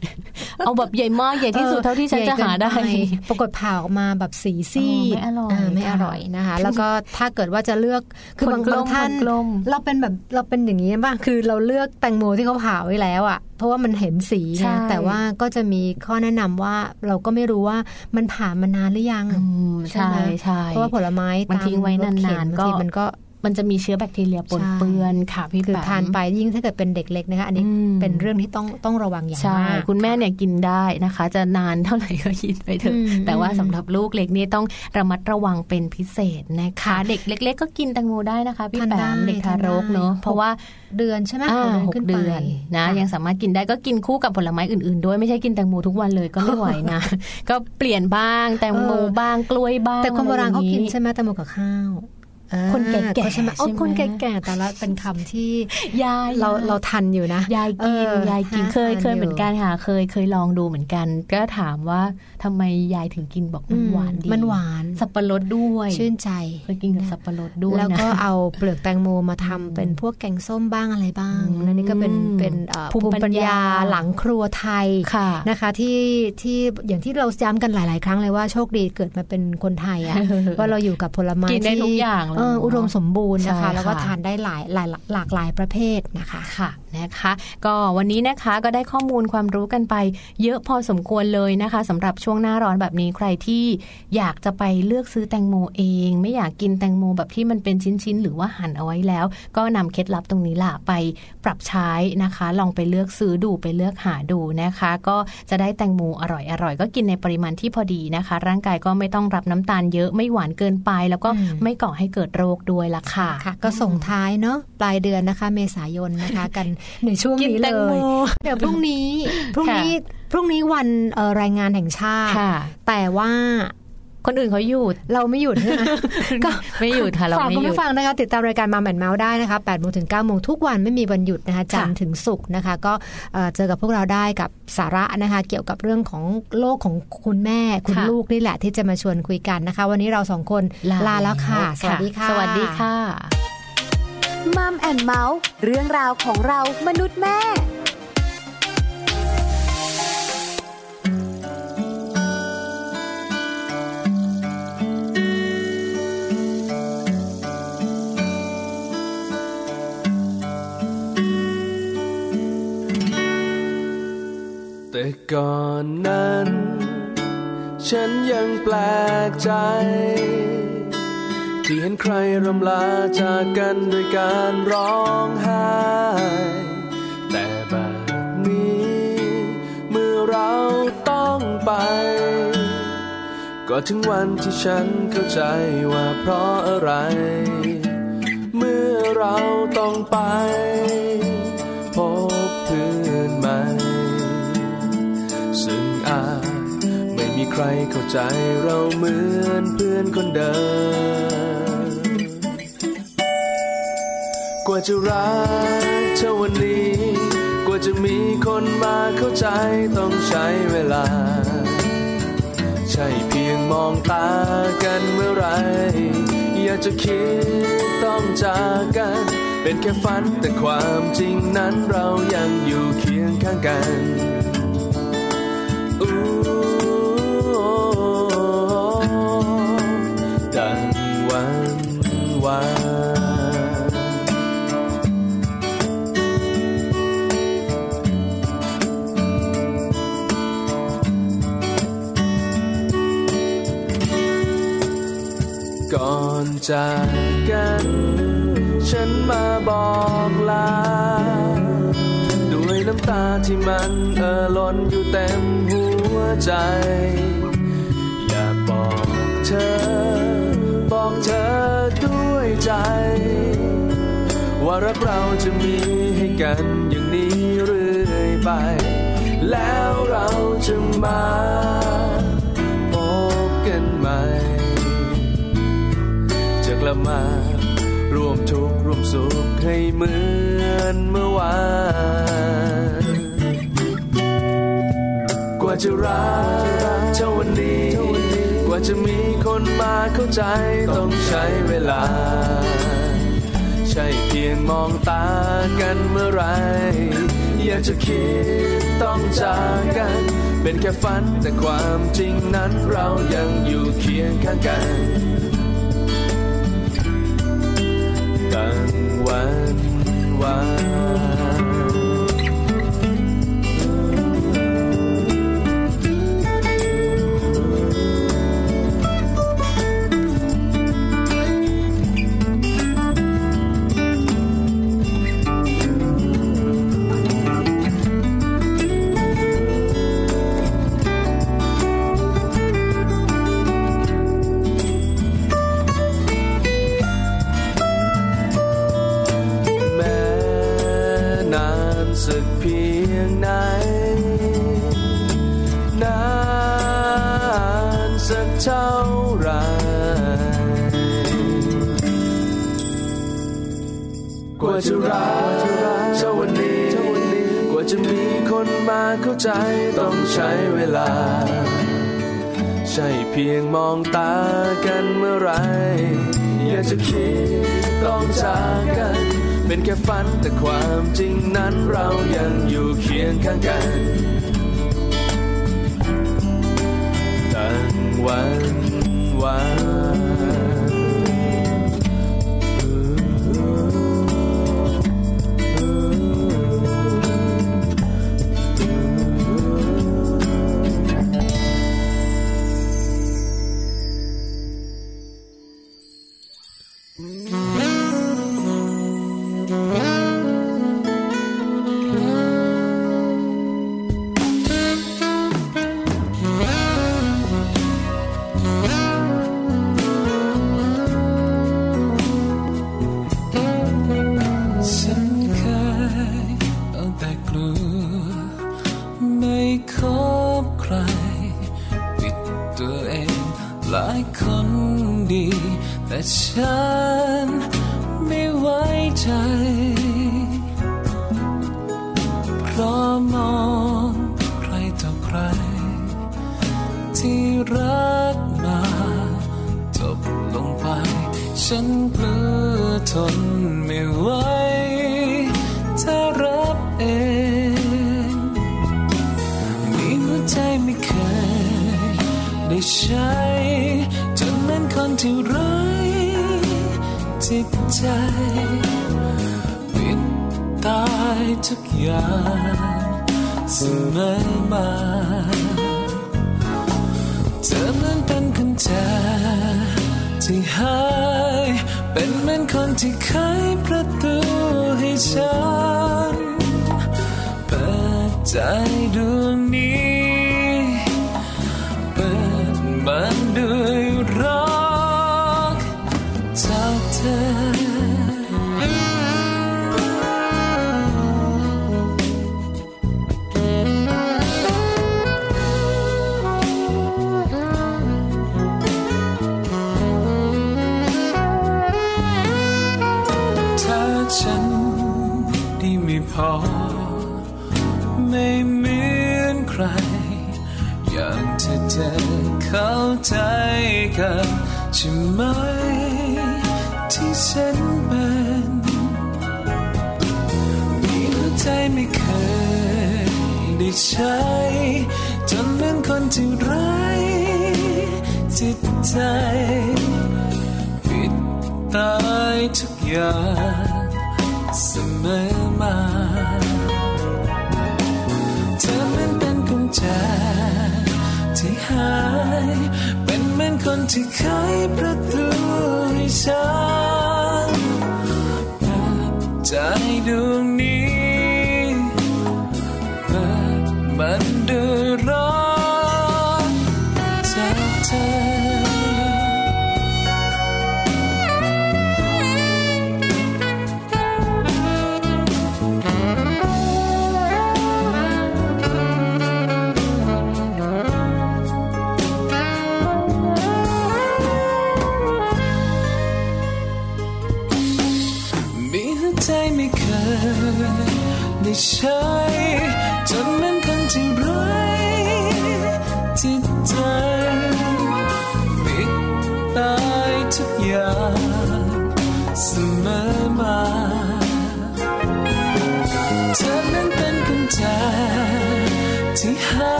เอาแบบใหญ่มากใหญ่ที่สุดเท่าที่ฉันจะหาได้ใหญ่เกินไปปรากฏผ่าออกมาแบบสีซีดเออไม่อร่อยาไม่อร่อยนะคะ แล้วก็ถ้าเกิดว่าจะเลือกคือบางคนกลมบางท่านคนกลมเราเป็นแบบเราเป็นอย่างนี้ป่ะคือเราเลือกแตงโมที่เขาผ่าไว้แล้วอะเพราะว่ามันเห็นสีใช่ไงแต่ว่าก็จะมีข้อแนะนำว่าเราก็ไม่รู้ว่ามันผ่ามานานหรือยังอืมใช่ใช่ไหมใช่เพราะว่าผลไม้มันตาทิ้งไว้รถเข็นานๆบางทีก็มันก็ มันจะมีเชื้อแบคทีเรียปนใช่เปื้อนค่ะพี่คือแปมทานไปยิ่งถ้าเกิดเป็นเด็กเล็กนะคะอันนี้อืมเป็นเรื่องที่ต้องต้องระวังอย่างใช่มากคุณแม่เนี่ยกินได้นะคะ จะนานเท่าไหร่ก็กินไปเถอะอืมแต่ว่าอืมสำหรับลูกเล็กนี่ต้องระมัดระวังเป็นพิเศษนะคะ เด็กเล็ก ๆ ก็กินแตงโมได้นะคะพี่ทานแปได้มเด็กทารกทานได้เนอะเพราะว่าเดือนใช่ไหมอ่าหหกกเดืเดืออนนขึ้นไปนะค่ะยังสามารถกินได้ก็กินคู่กับผลไม้อื่นๆ ด้วยไม่ใช่กินแตงโมทุกวันเลยก็ไม่ไหวนะก็เปลี่ยนบ้างแตงโมเออบ้างกล้วยบ้างแต่คนโบราณเขากินอะไรอย่งใช่ไหมแตงโมกับข้าวอ่า คนแก่ๆใช่ไหมโอ้ใช่ไหมคนแก่ๆแต่ละเป็นคำที่ยายเราเราทันอยู่นะยายกินเออยายกินทานเคยเคยอยู่เหมือนกันค่ะเคยเคยลองดูเหมือนกัน ก็ถามว่าทำไมยายถึงกินบอกมันหวานดีมันหวานสับปะรดด้วยชื่นใจเคยกินกับสับปะรดด้วยแล้วก็นะเอาเปลือกแตงโมมาทำเป็นพวกแกงส้มบ้างอะไรบ้างอืมและนี่ก็เป็นเป็นเอ่อภูภูมิมิปัปัญญญาญาหลังครัวไทยค่ะนะคะที่ที่อย่างที่เราย้ำกันหลาย ๆ ครั้งเลยว่าโชคดีเกิดมาเป็นคนไทยอะว่าเราอยู่กับผลไม้กินได้ที่ทุกอย่างเลยเอออุดมสมบูรณ์นะใช่คะ แล้วก็ค่ะทานได้หลายหลายหลากหลายประเภทนะคะค่ะนะคะ ก็วันนี้นะคะก็ได้ข้อมูลความรู้กันไป เยอะพอสมควรเลยนะคะสำหรับช่วงหน้าร้อนแบบนี้ใครที่อยากจะไปเลือกซื้อแตงโมเอง ไม่อยากกินแตงโมแบบที่มันเป็นชิ้นๆ หรือว่าหั่นเอาไว้แล้ว ก็นำเคล็ดลับตรงนี้ล่ะไปปรับใช้นะคะ ลองไปเลือกซื้อดูไปเลือกหาดูนะคะ ก็จะได้แตงโมอร่อยอร่อยๆก็กินในปริมาณที่พอดีนะคะ ร่างกายก็ไม่ต้องรับน้ำตาลเยอะไม่หวานเกินไป แล้วก็อืมไม่ก่อให้เกิดโรคด้วยล่ะค่ะค่ะ ก็ส่งท้ายเนาะปลายเดือนนะคะ เมษายนนะคะ กันในช่วงกินนี้แตเลงโมยเดี๋ยวพรุ่งนี้พรุ่งนี้พรุ่งนี้วันเอ่อแรายงานแห่งชาติค่ะแต่ว่า คนอื่นเขาหยุดเราไม่หยุดใช่ไหมก็ไม่หยุดค่ะเราฝากไม่คุณหยุดผู้ฟังนะคะติดตามรายการมาแอนเมาส์ได้นะคะ8โมงถึง9โมงทุกวันไม่มีวันหยุดนะคะจันทร์ถึงศุกร์นะคะ ก็เอ่อเจอกับพวกเราได้กับสาระนะคะ เกี่ยวกับเรื่องของโลกของคุณแม่คุณค่ะลูกนี่แหละที่จะมาชวนคุยกันนะคะ วันนี้เราสองคนลาแล้วค่ะ สวัสดีค่ะ สวัสดีค่ะมัมแอนเมาส์เรื่องราวของเรามนุษย์แม่ แต่ก่อนนั้น ฉันยังแปลกใจ ที่เห็นใครรำลาจากกันด้วยการร้องไห้แต่แบบนี้ เมื่อเราต้องไป ก็ถึงวันที่ฉันเข้าใจว่าเพราะอะไร เมื่อเราต้องไป ใครเข้าใจเราเหมือนเพื่อนคนเดิม กว่าจะรักเท่าวันนี้ กว่าจะมีคนมาเข้าใจต้องใช้เวลา ใช่เพียงมองตากันเมื่อไร อยากจะคิดต้องจากกัน เป็นแค่ฝันแต่ความจริงนั้นเรายังอยู่เคียงข้างกันอู้ ดังวันวานก่อนจากกัน ฉันมาบอกลาด้วยน้ำตาที่มันเอ่อล้นอยู่เต็มหัวใจ วยใจว่ารักเราจะมีให้กันอย่างนี้เรื่อยไป แล้วเราจะมาพบกันใหม่ จะกลับมารวมทุกข์รวมสุขให้เหมือนเมื่อวาน กว่าจะรักเท่าวันนี้ กว่าจะมีคนมาเข้าใจต้องใช้เวลา ใช่เพียงมองตากันเมื่อไร อยากจะคิดต้องจากกัน เป็นแค่ฝันแต่ความจริงนั้นเรายังอยู่เคียงข้างกันตั้งวันวาน สักเพียงไหน นานสักเท่าไรกว่าจะรักเท่าวันนี้กว่าจะมีคนมาเข้าใจต้องใช้เวลา ใช่เพียงมองตากันเมื่อไร อยากจะคิดต้องจากกัน เป็นแค่ฝันแต่ความจริงนั้นเรายังอยู่เคียงข้างกันตั้งวันวัน ใช้จนนั้นคนที่ร้ายจิตใจปิดตายทุกอย่างเสมอมาเธอนั้นเป็นคนแจที่หายเป็นเหมือนคนที่ไขประตูให้ฉันเปิดใจดวงนี้ มั ใจกันใช่ไหมที่ฉันเป็นมีหัวใจไม่เคยได้ใช้จนเหมือนคนที่ไร้จิตใจปิดตายทุกอย่างเสมอมาเธอเหมือนเป็นกุญแจที่หาย คนที่ไขประตูให้ฉันแบบใจดวง